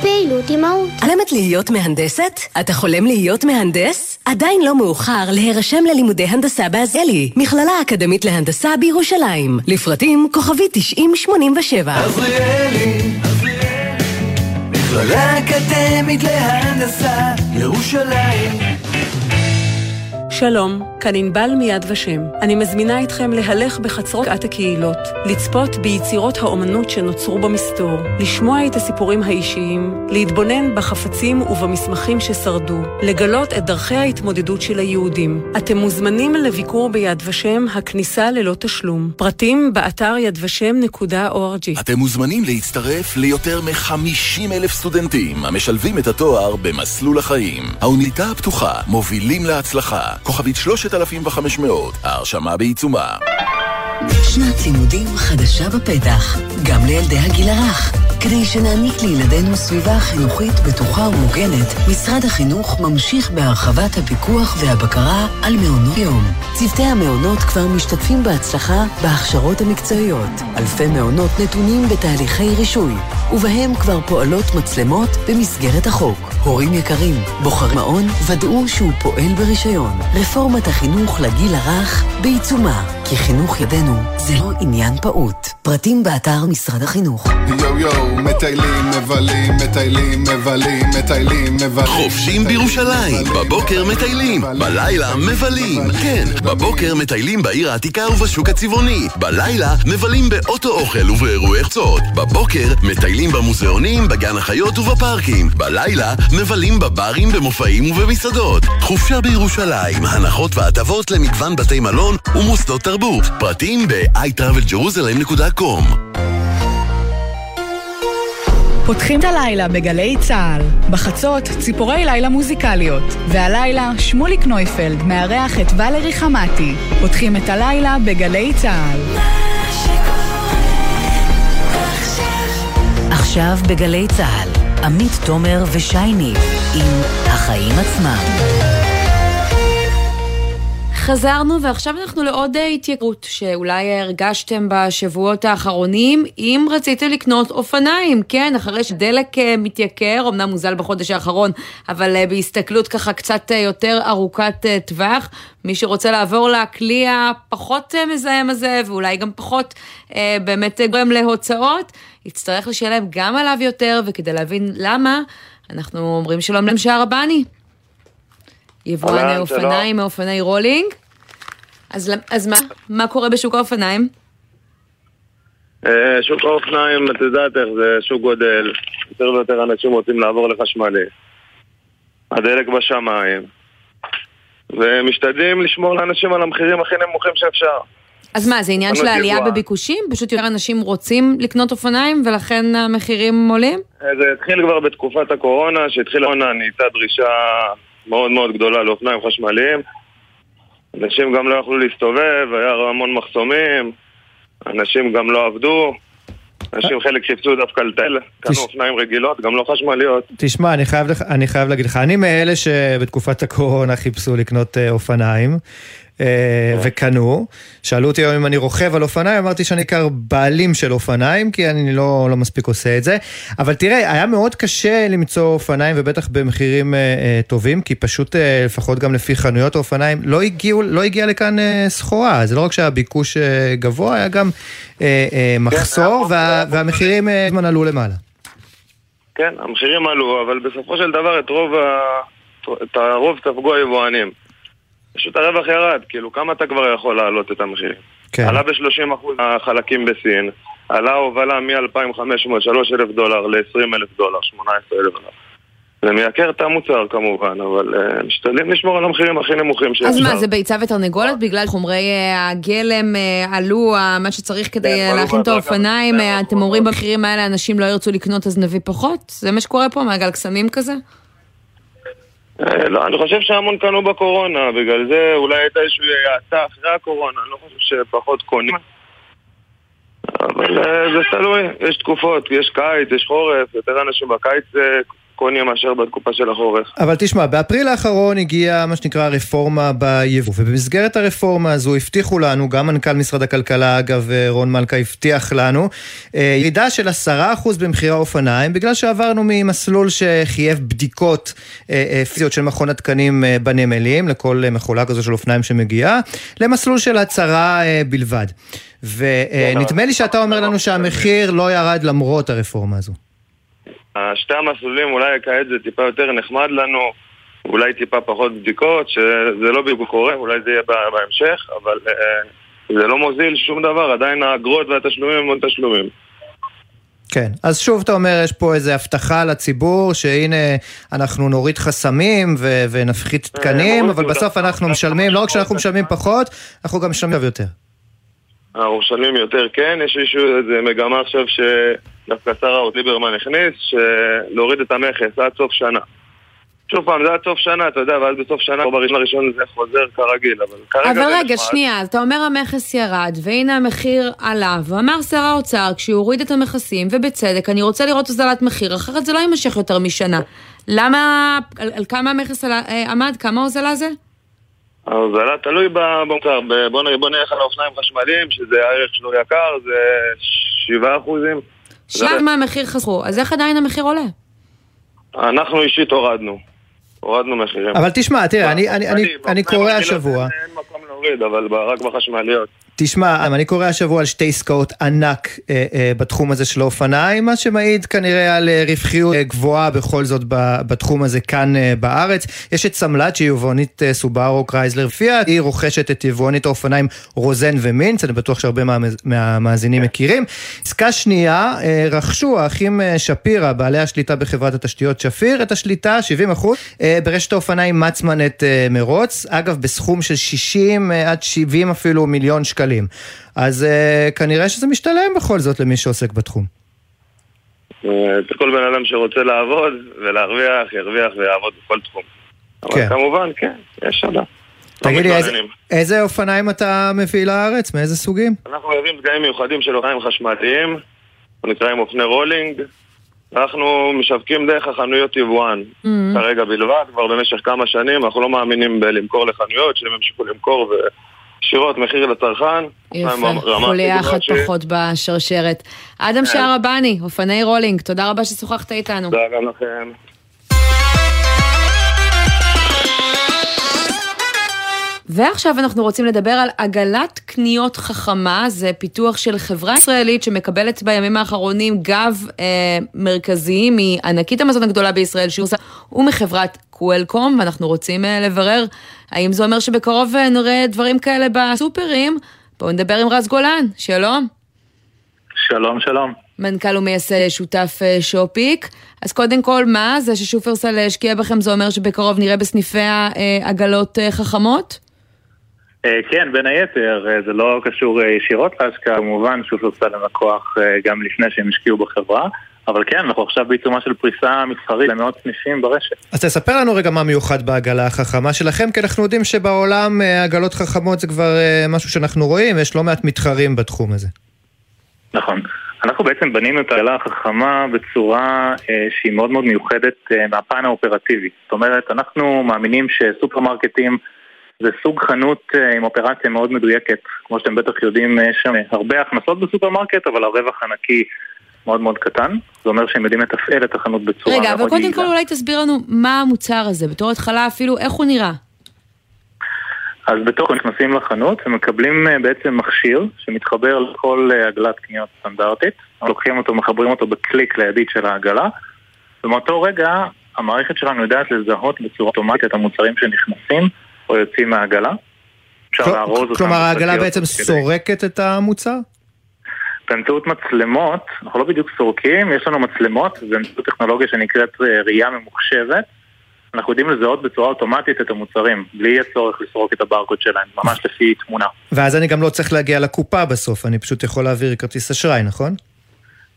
פעילות עם מהות. חולמת להיות מהנדסת? אתה חולם להיות מהנדס? עדיין לא מאוחר להירשם ללימודי הנדסה בעזריאלי, מכללה אקדמית להנדסה בירושלים. לפרטים כוכבי 9087. עזריאלי, אקדמית להנדסה, ירושלים. שלום, כאן ענבל מיד ושם. אני מזמינה אתכם להלך בחצרות עת הקהילות, לצפות ביצירות האומנות שנוצרו במסתור, לשמוע את הסיפורים האישיים, להתבונן בחפצים ובמסמכים ששרדו, לגלות את דרכי ההתמודדות של היהודים. אתם מוזמנים לביקור ביד ושם, הכניסה ללא תשלום. פרטים באתר ידושם.org. אתם מוזמנים להצטרף ליותר מ-50 אלף סטודנטים המשלבים את התואר במסלול החיים. האוניברסיטה הפתוחה, מובילים להצלחה. כוכבית 3500, ההרשמה בעיצומה. שנת לימודים חדשה בפתח, גם לילדי הגיל הרך. כדי שנעניק לילדינו סביבה חינוכית בטוחה ומוגנת, משרד החינוך ממשיך בהרחבת הפיקוח והבקרה על מעונות יום. צוותי המעונות כבר משתתפים בהצלחה בהכשרות המקצועיות. אלפי מעונות נתונים בתהליכי רישוי, ובהם כבר פועלות מצלמות במסגרת החוק. הורים יקרים, בוחר מעון, ודאו שהוא פועל ברישיון. רפורמת החינוך לגיל הרך בעיצומה, כי חינוך ידינו זה לא עניין פעוט. פרטים באתר משרד החינוך. יואו יואו, מטיילים, מבלים, מטיילים, מבלים, מטיילים, מבלים. חופשים בירושלים, בבוקר מטיילים, בלילה מבלים. כן, בבוקר מטיילים בעיר העתיקה ובשוק הצבעוני. בלילה מבלים באוטו אוכל ובאירועי חצות. בבוקר מטיילים במוזיאונים, בגן החיות ובפארקים. בלילה מבלים בברים, במופעים ובמסעדות. חופשה בירושלים, הנחות והטבות למגוון בתי מלון ומוסדות תרבות. פרטים ב-iTravelJerusalem.com פותחים את הלילה בגלי צה"ל. בחצות, ציפורי לילה מוזיקליות. והלילה, שמוליק נויפלד מארח את ולרי חמתי. פותחים את הלילה בגלי צה"ל. עכשיו בגלי צה"ל, עמית תומר ושייני עם החיים עצמם. חזרנו ועכשיו אנחנו לעוד התייקרות שאולי הרגשתם בשבועות האחרונים אם רציתם לקנות אופניים, כן, אחרי שדלק אה, מתייקר, אמנם מוזל בחודש האחרון, אבל אה, בהסתכלות ככה קצת אה, יותר ארוכת טווח, מי שרוצה לעבור לכלי הפחות מזהם הזה ואולי גם פחות באמת גורם להוצאות, יצטרך לשלם גם עליו יותר וכדי להבין למה, אנחנו אומרים שלום לשער הבני. יבואן אופניים מאופני רולינג. אז, אז מה, מה קורה בשוק האופניים? אה, שוק האופניים, את יודעת איך זה, שוק גודל, יותר ויותר אנשים רוצים לעבור לחשמלי. הדלק בשמיים. ומשתדלים לשמור לאנשים על המחירים הכי נמוכים שאפשר. אז מה, זה עניין של העלייה בביקושים? פשוט יותר אנשים רוצים לקנות אופניים ולכן המחירים עולים? אה, זה התחיל כבר בתקופת הקורונה, שהתחילה הקורונה נהייתה דרישה מאוד מאוד גדולה לאופניים חשמליים. אנשים גם לא יכלו להסתובב, היה המון מחסומים, אנשים גם לא עבדו. אנשים חלק חיפשו דווקא לטל, קנו אופניים רגילות, גם לא חשמליות. תשמע, אני חייב, אני חייב להגיד לך, אני מאלה שבתקופת הקורונה חיפשו לקנות אה, אופניים. אה, וקנו. שאלו אותי היום אם אני רוכב על אופניים, אמרתי שאני עיקר בעלים של אופניים, כי אני לא, לא מספיק עושה את זה. אבל תראה, היה מאוד קשה למצוא אופניים, ובטח במחירים אה, אה, טובים, כי פשוט, אה, לפחות גם לפי חנויות האופניים, לא, הגיעו, לא הגיע לכאן אה, סחורה. זה לא רק שהביקוש אה, גבוה, היה גם אה, אה, מחסור, כן, וה, והמחירים אה, עלו למעלה. כן, המחירים עלו, אבל בסופו של דבר את רוב, ה... את הרוב ספגו היבואנים. פשוט הרווח ירד, כאילו כמה אתה כבר יכול להעלות את המחיר? כן. עלה ב-30% החלקים בסין, עלה הובלה מ-2,500, 3,000 דולר ל-20,000 דולר, 18,000 דולר. זה מייקר את המוצר כמובן, אבל uh, משתדלים לשמור על המחירים הכי נמוכים שאפשר. אז מה, זה ביצה ותרנגולת? בגלל חומרי uh, הגלם uh, עלו, uh, מה שצריך כדי כן, להכין את האופניים, uh, אתם אומרים במחירים האלה אנשים לא ירצו לקנות אז נביא פחות? זה מה שקורה פה, מעגל קסמים כזה? אה, לא, אני חושב שהמון קנו בקורונה, בגלל זה אולי הייתה איזושהי האטה אחרי הקורונה, אני לא חושב שפחות קונים. אבל אה, זה תלוי, יש תקופות, יש קיץ, יש חורף, יותר אנשים בקיץ קונים מאשר בתקופה של החורף. אבל תשמע, באפריל האחרון הגיעה מה שנקרא רפורמה ביבוא, ובמסגרת הרפורמה הזו הבטיחו לנו, גם מנכ"ל משרד הכלכלה, אגב, רון מלכה הבטיח לנו, אה, ירידה של עשרה אחוז במחירי האופניים, בגלל שעברנו ממסלול שחייב בדיקות אה, אה, פיזיות של מכון התקנים בנמלים, לכל מכולה כזו של אופניים שמגיעה, למסלול של הצהרה בלבד. ונדמה לי שאתה אומר לנו שהמחיר לא ירד למרות הרפורמה הזו. שתי המסלולים אולי כעת זה טיפה יותר נחמד לנו, אולי טיפה פחות בדיקות, שזה לא בדיוק קורה, אולי זה יהיה בהמשך, אבל זה לא מוזיל שום דבר, עדיין האגרות והתשלומים הם עוד תשלומים. כן, אז שוב אתה אומר, יש פה איזו הבטחה לציבור, שהנה אנחנו נוריד חסמים ו- ונפחית אה, תקנים, אבל בסוף אנחנו משלמים, לא רק שאנחנו משלמים פחות, אנחנו גם משלמים יותר. משלמים יותר, כן, יש איזושהי מגמה עכשיו שדווקא שר האוצר ליברמן הכניס, להוריד את המכס עד סוף שנה. שוב פעם, זה עד סוף שנה, אתה יודע, ואז בסוף שנה, או בראשון הראשון זה חוזר כרגיל, אבל כרגע... אבל רגע, שנייה, אתה אומר המכס ירד, והנה המחיר עלה, ואמר שר האוצר, כשהוא הוריד את המכסים, ובצדק, אני רוצה לראות הוזלת מחיר, אחרת זה לא יימשך יותר משנה. למה, על, על כמה המכס אה, עמד? כמה הוזלה זה? ההוזלה תלוי במוצר, בוא, נלך על האופניים חשמליים, שזה הערך שלו יקר, זה 7 אחוזים. שם מהמחיר חסכו, אז איך עדיין המחיר עולה? אנחנו אישית הורדנו. הורדנו מחירים. אבל תשמע, תראה, אני קורא השבוע... אין מקום להוריד, אבל רק בחשמליות. תשמע, אני קורא השבוע על שתי עסקאות ענק אה, אה, בתחום הזה של האופניים, מה שמעיד כנראה על אה, רווחיות אה, גבוהה בכל זאת בתחום הזה כאן אה, בארץ. יש את סמלת שהיא יבואנית אה, סובארו קרייזלר פיאט, היא רוכשת את יבואנית האופניים רוזן ומינץ, אני בטוח שהרבה מה, מהמאזינים מכירים. עסקה שנייה, אה, רכשו האחים אה, שפירא, בעלי השליטה בחברת התשתיות שפיר, את השליטה, 70 אחוז, אה, ברשת האופניים מצמן את אה, מרוץ, אגב בסכום של 60 אה, עד 70 אפילו מיליון שקלים. שקלים. אז אה, כנראה שזה משתלם בכל זאת למי שעוסק בתחום. אה, כל בן אדם שרוצה לעבוד ולהרוויח, ירוויח ויעבוד בכל תחום. כן. אבל כמובן, כן, יש שדה. תגיד לי, איזה, איזה אופניים אתה מביא לארץ? מאיזה סוגים? אנחנו מביאים דגמים מיוחדים של אופניים חשמליים, נקראים אופני רולינג. אנחנו משווקים דרך החנויות יבואן, mm-hmm. כרגע בלבד, כבר במשך כמה שנים, אנחנו לא מאמינים בלמכור לחנויות, שהם ימשיכו למכור ישירות מחיר לצרכן. יפה, חוליה אחת פחות בשרשרת. אדם כן. שערבני, אופני רולינג, תודה רבה ששוחחת איתנו. תודה גם לכם. ועכשיו אנחנו רוצים לדבר על עגלת קניות חכמה, זה פיתוח של חברה ישראלית שמקבלת בימים האחרונים גב אה, מרכזי מענקית המזון הגדולה בישראל, שורסה, ומחברת קוולקום, ואנחנו רוצים אה, לברר האם זה אומר שבקרוב אה, נראה דברים כאלה בסופרים. בואו נדבר עם רז גולן, שלום. שלום, שלום. מנכ"ל ומייסד שותף אה, shopic. אז קודם כל, מה? זה ששופרסל השקיע בכם, זה אומר שבקרוב נראה בסניפי העגלות חכמות? כן, בין היתר, זה לא קשור ישירות להשקעה, כמובן שופרסל הם לקוח גם לפני שהם השקיעו בחברה. אבל כן, אנחנו עכשיו בעיצומה של פריסה מסחרית למאות סניפים ברשת. אז תספר לנו רגע מה מיוחד בעגלה החכמה שלכם, כי אנחנו יודעים שבעולם אה, עגלות חכמות זה כבר אה, משהו שאנחנו רואים, ויש לא מעט מתחרים בתחום הזה. נכון. אנחנו בעצם בנינו את העגלה החכמה בצורה אה, שהיא מאוד מאוד מיוחדת אה, מהפן האופרטיבי. זאת אומרת, אנחנו מאמינים שסופרמרקטים זה סוג חנות אה, עם אופרציה מאוד מדויקת. כמו שאתם בטח יודעים, יש שם הרבה הכנסות בסופרמרקט, אבל הרווח הנקי מאוד מאוד קטן, זה אומר שהם יודעים לתפעל את החנות בצורה רגע, אבל קודם כל אולי תסביר לנו מה המוצר הזה, בתור התחלה אפילו, איך הוא נראה? אז בתור נכנסים לחנות ומקבלים אה, בעצם מכשיר שמתחבר לכל אה, עגלת קניות סטנדרטית, לוקחים אותו, מחברים אותו בקליק לידית של העגלה, ומאותו רגע המערכת שלנו יודעת לזהות בצורה אוטומטית את המוצרים שנכנסים או יוצאים מהעגלה. כלומר העגלה בעצם סורקת את המוצר? באמצעות מצלמות, אנחנו לא בדיוק סורקים, יש לנו מצלמות, זה באמצעות טכנולוגיה שנקראת אה, ראייה ממוחשבת. אנחנו יודעים לזהות בצורה אוטומטית את המוצרים, בלי הצורך לסרוק את הברקוד שלהם, ממש לפי תמונה. ואז אני גם לא צריך להגיע לקופה בסוף, אני פשוט יכול להעביר כרטיס אשראי, נכון?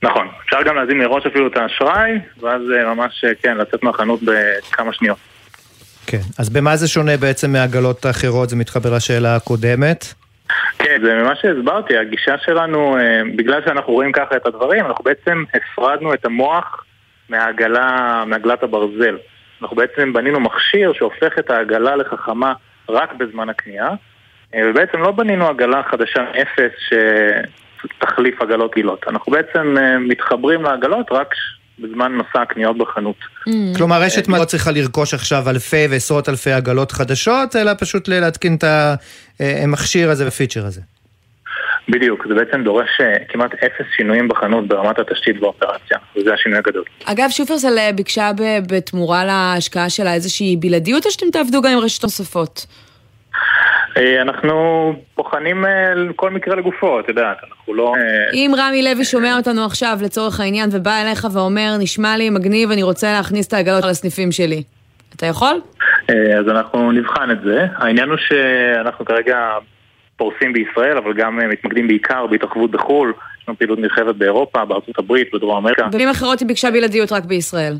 נכון, אפשר גם להזין מראש אפילו את האשראי, ואז אה, ממש, אה, כן, לצאת מהחנות בכמה שניות. כן, אז במה זה שונה בעצם מעגלות אחרות? זה מתחבר לשאלה הקודמת. כן, זה ממה שהסברתי, הגישה שלנו, אה, בגלל שאנחנו רואים ככה את הדברים, אנחנו בעצם הפרדנו את המוח מהעגלה, מעגלת הברזל. אנחנו בעצם בנינו מכשיר שהופך את העגלה לחכמה רק בזמן הקנייה, אה, ובעצם לא בנינו עגלה חדשה מאפס שתחליף עגלות עילות. אנחנו בעצם אה, מתחברים לעגלות רק בזמן מסע הקניות בחנות. Mm. כלומר, רשת לא צריכה לרכוש עכשיו אלפי ועשרות אלפי עגלות חדשות, אלא פשוט להתקין את המכשיר הזה ופיצ'ר הזה. בדיוק, זה בעצם דורש אה, כמעט אפס שינויים בחנות ברמת התשתית והאופרציה, וזה השינוי הגדול. אגב, שופרסל אה, ביקשה בתמורה להשקעה שלה איזושהי בלעדיות, או שאתם תעבדו גם עם רשתות נוספות? אה, אנחנו בוחנים כל מקרה לגופו, את יודעת, אנחנו לא... אם רמי לוי שומע אותנו עכשיו לצורך העניין ובא אליך ואומר, נשמע לי מגניב, אני רוצה להכניס את העגלות לסניפים שלי, אתה יכול? אז אנחנו נבחן את זה. העניין הוא שאנחנו כרגע פורסים בישראל, אבל גם אה, מתמקדים בעיקר בהתרחבות בחו"ל. יש לנו פעילות נרחבת באירופה, בארצות הברית, בדרום אמריקה. במילים אחרות היא ביקשה בלעדיות רק בישראל.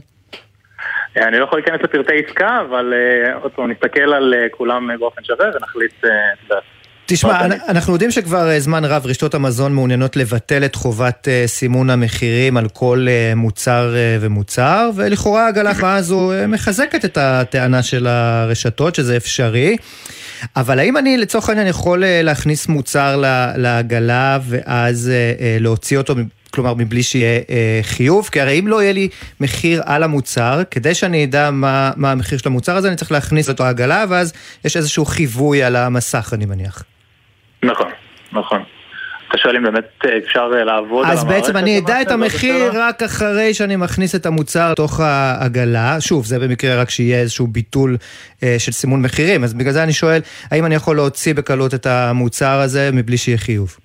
אה, אני לא יכול להיכנס לפרטי עסקה, אבל אה, עוד פעם, נסתכל על כולם באופן שווה ונחליט תשמע, אנחנו יודעים שכבר זמן רב רשתות המזון מעוניינות לבטל את חובת סימון המחירים על כל מוצר ומוצר, ולכאורה הגלחה הזו מחזקת את הטענה של הרשתות, שזה אפשרי. אבל האם אני לצורך העניין יכול אה, להכניס מוצר לעגלה ואז אה, אה, להוציא אותו כלומר, מבלי שיהיה אה, חיוב, כי הרי אם לא יהיה לי מחיר על המוצר, כדי שאני אדע מה, מה המחיר של המוצר הזה, אני צריך להכניס אותו עגלה, ואז יש איזשהו חיווי על המסך, אני מניח. נכון, נכון. אתה שואל אם באמת אה, אפשר אה, לעבוד על המערכת? אז בעצם אני אדע את המחיר רק אחרי שאני מכניס את המוצר לתוך העגלה. שוב, זה במקרה רק שיהיה איזשהו ביטול אה, של סימון מחירים. אז בגלל זה אני שואל, האם אני יכול להוציא בקלות את המוצר הזה מבלי שיהיה חיוב?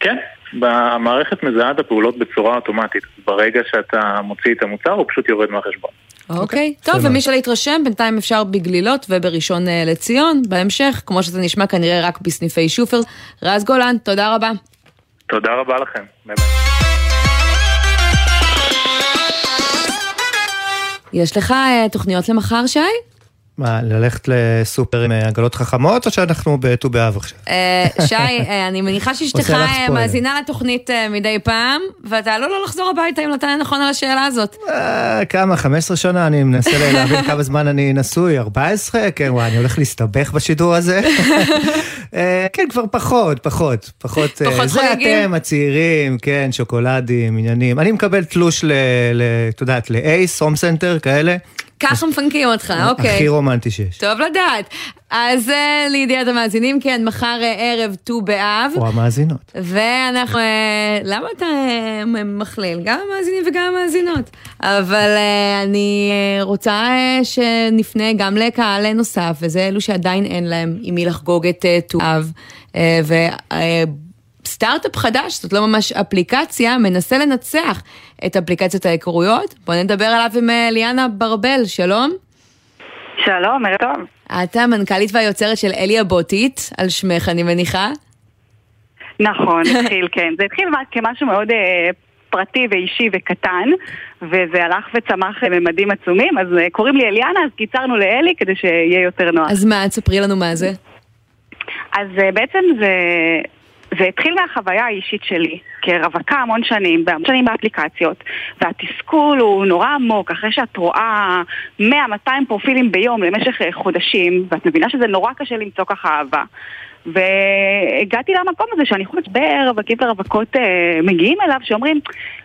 כן, המערכת מזהה את הפעולות בצורה אוטומטית. ברגע שאתה מוציא את המוצר, הוא פשוט יורד מהחשבון. אוקיי, טוב, ומי שלהתרשם, בינתיים אפשר בגלילות ובראשון אה, לציון, בהמשך, כמו שזה נשמע כנראה רק בסניפי שופר. רז גולן, תודה רבה. תודה רבה לכם. יש לך אה, תוכניות למחר, שי? מה, ללכת לסופר עם אה, עגלות חכמות, או שאנחנו בט"ו באב עכשיו? אה, שי, אה, אני מניחה שאשתך מאזינה לתוכנית מדי פעם, ואתה עלול לא לחזור הביתה אם נתן נכון על השאלה הזאת. כמה, 15 שנה? אני מנסה להבין כמה זמן אני נשוי, 14? כן, וואי, אני הולך להסתבך בשידור הזה. כן, כבר פחות, פחות, פחות. פחות זה אתם, הצעירים, כן, שוקולדים, עניינים. אני מקבל תלוש, את יודעת, לאייס, הום סנטר, כאלה. ככה מפנקים אותך, אוקיי. הכי רומנטי שיש. טוב לדעת. אז אה, לידיעת המאזינים, כן, מחר אה, ערב ט"ו באב. או המאזינות. ואנחנו, אה, למה אתה מכליל? גם המאזינים וגם המאזינות. אבל אני רוצה שנפנה גם לקהל נוסף, וזה אלו שעדיין אין להם עם מי לחגוג את ט"ו באב. Uh, ו... Uh, סטארט-אפ חדש, זאת לא ממש אפליקציה, מנסה לנצח את אפליקציות ההיכרויות. בואו נדבר עליו עם אה, ליאנה ברבל, שלום. שלום, ערב טוב. את המנכ"לית והיוצרת של אלי הבוטית, על שמך אני מניחה. נכון, התחיל, כן. זה התחיל כמשהו מאוד אה, פרטי ואישי וקטן, וזה הלך וצמח בממדים עצומים, אז אה, קוראים לי אליאנה, אז קיצרנו לאלי כדי שיהיה יותר נוח. אז מה, תספרי לנו מה זה. אז אה, בעצם זה, זה התחיל מהחוויה האישית שלי, כרווקה המון שנים, והמון שנים באפליקציות, והתסכול הוא נורא עמוק, אחרי שאת רואה 100-200 פרופילים ביום למשך אה, חודשים, ואת מבינה שזה נורא קשה למצוא ככה אהבה. והגעתי למקום הזה שאני חושבת הרבה רווקים ורווקות אה, מגיעים אליו, שאומרים,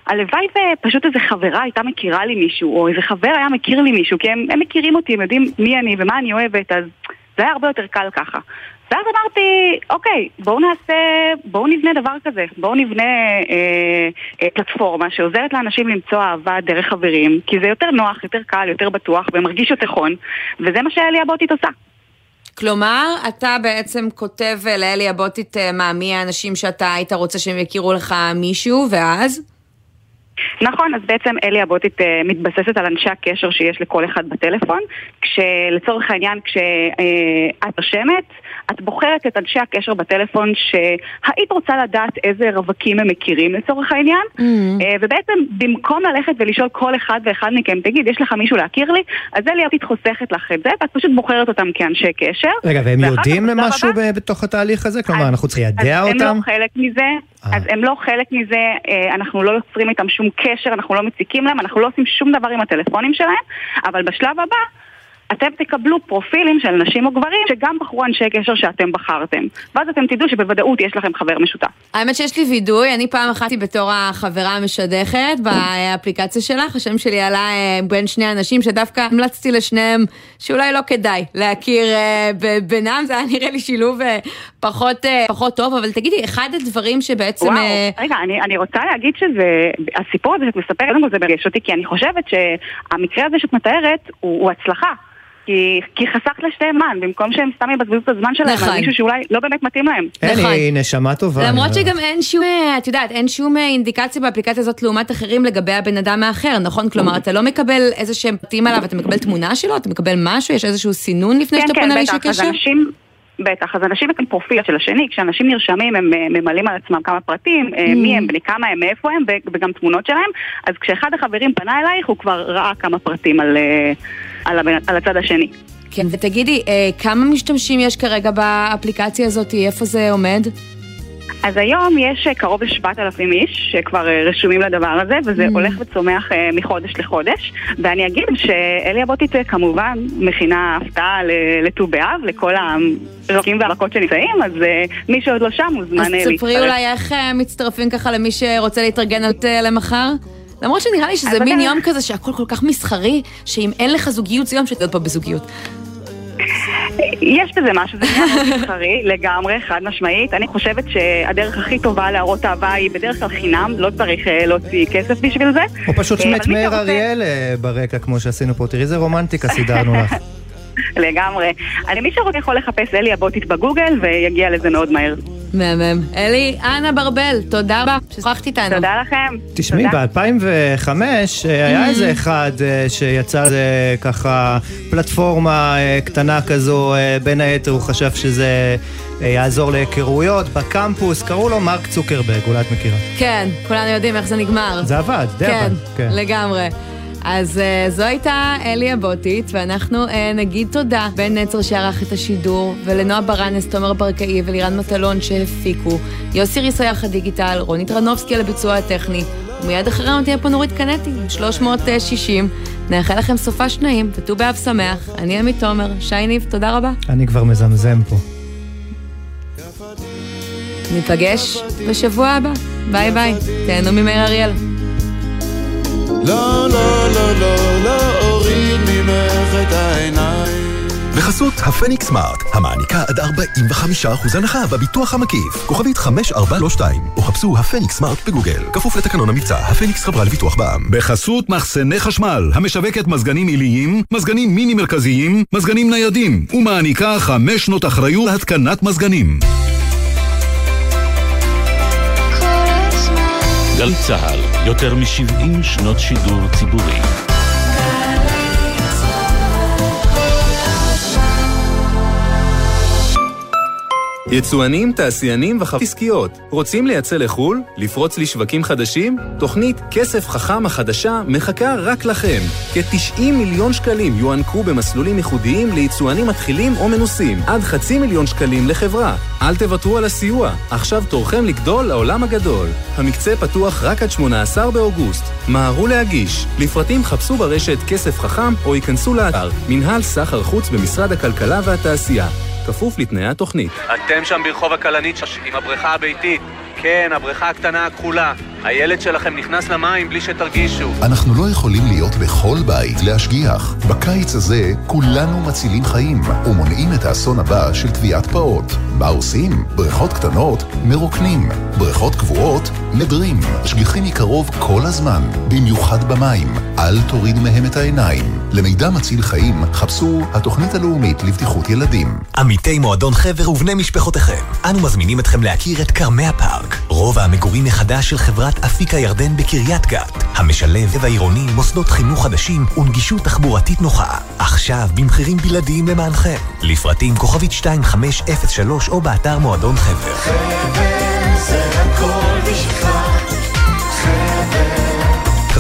הלוואי ופשוט איזה חברה הייתה מכירה לי מישהו, או איזה חבר היה מכיר לי מישהו, כי הם, הם מכירים אותי, הם יודעים מי אני ומה אני אוהבת, אז זה היה הרבה יותר קל ככה. ואז אמרתי, אוקיי, בואו נעשה, בואו נבנה דבר כזה, בואו נבנה אה, אה, פלטפורמה שעוזרת לאנשים למצוא אהבה דרך חברים, כי זה יותר נוח, יותר קל, יותר בטוח, ומרגיש יותר נכון, וזה מה שאלי הבוטית עושה. כלומר, אתה בעצם כותב לאלי הבוטית אה, מה, מי האנשים שאתה היית רוצה שהם יכירו לך מישהו, ואז? נכון, אז בעצם אלי הבוטית אה, מתבססת על אנשי הקשר שיש לכל אחד בטלפון, כשלצורך העניין כשאת רשמת, את בוחרת את אנשי הקשר בטלפון שהיית רוצה לדעת איזה רווקים הם מכירים לצורך העניין, mm-hmm. ובעצם במקום ללכת ולשאול כל אחד ואחד מכם, תגיד, יש לך מישהו להכיר לי? אז אלי הבוטית חוסכת לך את זה, ואת פשוט בוחרת אותם כאנשי קשר. רגע, והם יודעים משהו בתוך התהליך הזה? כלומר, אנחנו צריכים ליידע אותם? הם לא חלק מזה, אז הם לא חלק מזה, אנחנו לא יוצרים איתם שום קשר, אנחנו לא מציקים להם, אנחנו לא עושים שום דבר עם הטלפונים שלהם, אבל בשלב הבא... אתם תקבלו פרופילים של נשים או גברים שגם בחרו אנשי קשר שאתם בחרתם. ואז אתם תדעו שבוודאות יש לכם חבר משותף. האמת שיש לי וידוי, אני פעם אחת בתור החברה המשדכת באפליקציה שלך, השם שלי עלה אה, בין שני אנשים שדווקא המלצתי לשניהם שאולי לא כדאי להכיר אה, בינם, זה היה נראה לי שילוב אה, פחות, פחות טוב, אבל תגידי, אחד הדברים שבעצם... וואו, רגע, אני, אני רוצה להגיד שזה, הסיפור הזה שאת מספרת, קודם כל זה מרגש אותי, כי אני חושבת שהמקרה הזה שאת מתארת הוא, הוא הצלחה. כי, כי חסכת לשתיהם זמן, במקום שהם סתם יבזבזו את הזמן שלהם נכון. על מישהו שאולי לא באמת מתאים להם. אין, נכון. היא נשמה טובה. למרות שגם אין שום, את יודעת, אין שום אה, אינדיקציה באפליקציה הזאת לעומת אחרים לגבי הבן אדם האחר, נכון? כלומר, אתה לא מקבל איזה שהם פרטים עליו, אתה מקבל תמונה שלו, אתה מקבל משהו, יש איזשהו סינון לפני כן, שאתה כן, פונה לאיש הקשר? בטח, אז אנשים מקבלים פרופיל של השני, כשאנשים נרשמים הם אה, ממלאים על עצמם כמה פרטים, אה, mm. מי הם, בני כמה הם, מאיפה הם, וגם תמונות שלהם, אז כשאחד החברים פנה אלייך הוא כבר ראה כמה פרטים על, על, על הצד השני. כן, ותגידי, אה, כמה משתמשים יש כרגע באפליקציה הזאת? איפה זה עומד? אז היום יש אה, קרוב ל-7,000 איש שכבר אה, רשומים לדבר הזה, וזה mm. הולך וצומח מחודש לחודש. ואני אגיד שאלי אבוטית כמובן מכינה הפתעה לט"ו באב, לכל הרקים והרכות שנמצאים, אז מי שעוד לא שם מוזמן להצטרף. אז תספרי אולי איך מצטרפים ככה למי שרוצה להתארגן על למחר? למרות שנראה לי שזה מין יום כזה שהכל כל כך מסחרי, שאם אין לך זוגיות זה יום שתהיה פה בזוגיות. יש בזה משהו, זה נהיה מסחרי, לגמרי, חד משמעית. אני חושבת שהדרך הכי טובה להראות אהבה היא בדרך כלל חינם, לא צריך אה, להוציא כסף בשביל זה. או פשוט אה, מאיר אריאל אה, ברקע, כמו שעשינו פה. תראי איזה רומנטיקה סידרנו לך. לגמרי. אני מי שרוצה יכול לחפש אלי הבוטית בגוגל ויגיע לזה מאוד מהר. מהמם. אלי, אנה ברבל, תודה רבה ששוחחת איתנו. תודה לכם. תשמעי, ב-2005 אה, היה איזה אחד אה, שיצא ככה פלטפורמה אה, קטנה כזו, בין היתר הוא חשב שזה יעזור להיכרויות בקמפוס, קראו לו מרק צוקרברג, אולי את מכירה. כן, כולנו יודעים איך זה נגמר. זה עבד, די כן, עבד. כן, לגמרי. אז uh, זו הייתה אלי הבוטית, ואנחנו uh, נגיד תודה בן נצר שערך את השידור, ולנועה ברנס, תומר ברקאי ולירן מטלון שהפיקו, יוסי ריסו יחד דיגיטל, רוני טרנובסקי על הביצוע הטכני, ומיד אחרינו תהיה פה נורית קנטי, 360. נאחל לכם סופה שניים, וט"ו באב שמח. אני עמית תומר, שי ניב, תודה רבה. אני כבר מזמזם פה. ניפגש בשבוע הבא. ביי ביי. תהנו ממאיר אריאל. לא, לא, לא, לא, לא אוריד ממך את העיניים. בחסות הפניקס סמארט, המעניקה עד 45% הנחה בביטוח המקיף. כוכבית 5432, או חפשו הפניקס סמארט בגוגל. כפוף לתקנון המבצע, הפניקס חברה לביטוח בע"מ. בחסות מחסני חשמל, המשווקת מזגנים עיליים, מזגנים מיני מרכזיים, מזגנים ניידים, ומעניקה 5 שנות אחריות להתקנת מזגנים. גלי צה"ל, יותר מ-70 שנות שידור ציבורי. יצואנים, תעשיינים וחפיסקיות. רוצים לייצא לחו"ל? לפרוץ לשווקים חדשים? תוכנית כסף חכם החדשה מחכה רק לכם. כ-90 מיליון שקלים יוענקו במסלולים ייחודיים ליצואנים מתחילים או מנוסים. עד חצי מיליון שקלים לחברה. אל תוותרו על הסיוע. עכשיו תורכם לגדול לעולם הגדול. המקצה פתוח רק עד 18 באוגוסט. מהרו להגיש. לפרטים חפשו ברשת כסף חכם או ייכנסו לאתר מנהל סחר חוץ במשרד הכלכלה והתעשייה. כפוף לתנאי התוכנית. אתם שם ברחוב הכלנית עם הבריכה הביתית. כן, הבריכה הקטנה הכחולה. הילד שלכם נכנס למים בלי שתרגישו. אנחנו לא יכולים להיות בכל בית להשגיח. בקיץ הזה כולנו מצילים חיים ומונעים את האסון הבא של טביעת פעוט. מה עושים? בריכות קטנות מרוקנים. בריכות קבועות מדרים. שגיחים מקרוב כל הזמן, במיוחד במים. אל תוריד מהם את העיניים. למידע מציל חיים, חפשו התוכנית הלאומית לבטיחות ילדים. עמיתי מועדון חבר ובני משפחותיכם, אנו מזמינים אתכם להכיר את כרמי הפארק, רובע המגורים מחדש של חברת אפיק הירדן בקריית גת, המשלב העירוני, מוסדות חינוך חדשים ונגישות תחבורתית נוחה. עכשיו במחירים בלעדיים למענכם. לפרטים כוכבית 2503 או באתר מועדון חבר. חבר זה הכל בשבילך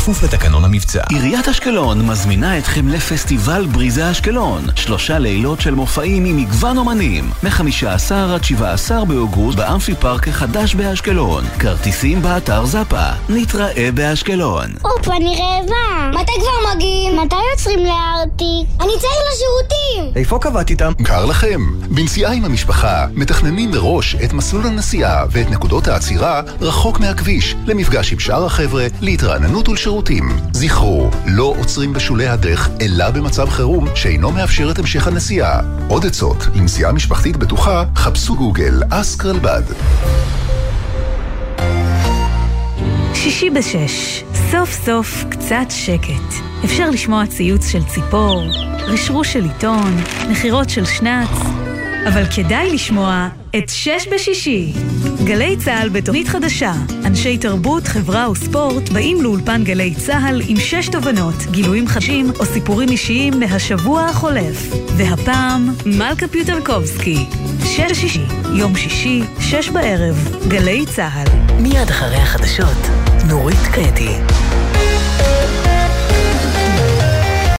כפוף לתקנון המבצע. עיריית אשקלון מזמינה אתכם לפסטיבל בריזה אשקלון. שלושה לילות של מופעים עם מגוון אומנים. מ-15 עד 17 באוגוסט באמפי פארק החדש באשקלון. כרטיסים באתר זאפה. נתראה באשקלון. אופ, אני רעבה. מתי כבר מגיעים? מתי יוצרים לארטיק? אני צריך לשירותים! איפה קבעת איתם? קר לכם. בנסיעה עם המשפחה מתכננים מראש את מסלול הנסיעה ואת נקודות העצירה רחוק מהכביש, למפגש עם שאר החבר'ה, להתרעננות ולשירותים. זכרו, לא עוצרים בשולי הדרך, אלא במצב חירום שאינו מאפשר את המשך הנסיעה. עוד עצות, לנסיעה משפחתית בטוחה, חפשו גוגל, אסק רלב"ד. שישי בשש, סוף סוף קצת שקט. אפשר לשמוע ציוץ של ציפור, רשרוש של עיתון, נחירות של שנץ, אבל כדאי לשמוע את שש בשישי. גלי צה"ל בתוכנית חדשה. אנשי תרבות, חברה וספורט באים לאולפן גלי צה"ל עם שש תובנות, גילויים חדשים או סיפורים אישיים מהשבוע החולף. והפעם, מלכה פיוטרקובסקי. שש בשישי, יום שישי, שש בערב, גלי צה"ל. מיד אחרי החדשות, נורית קטי.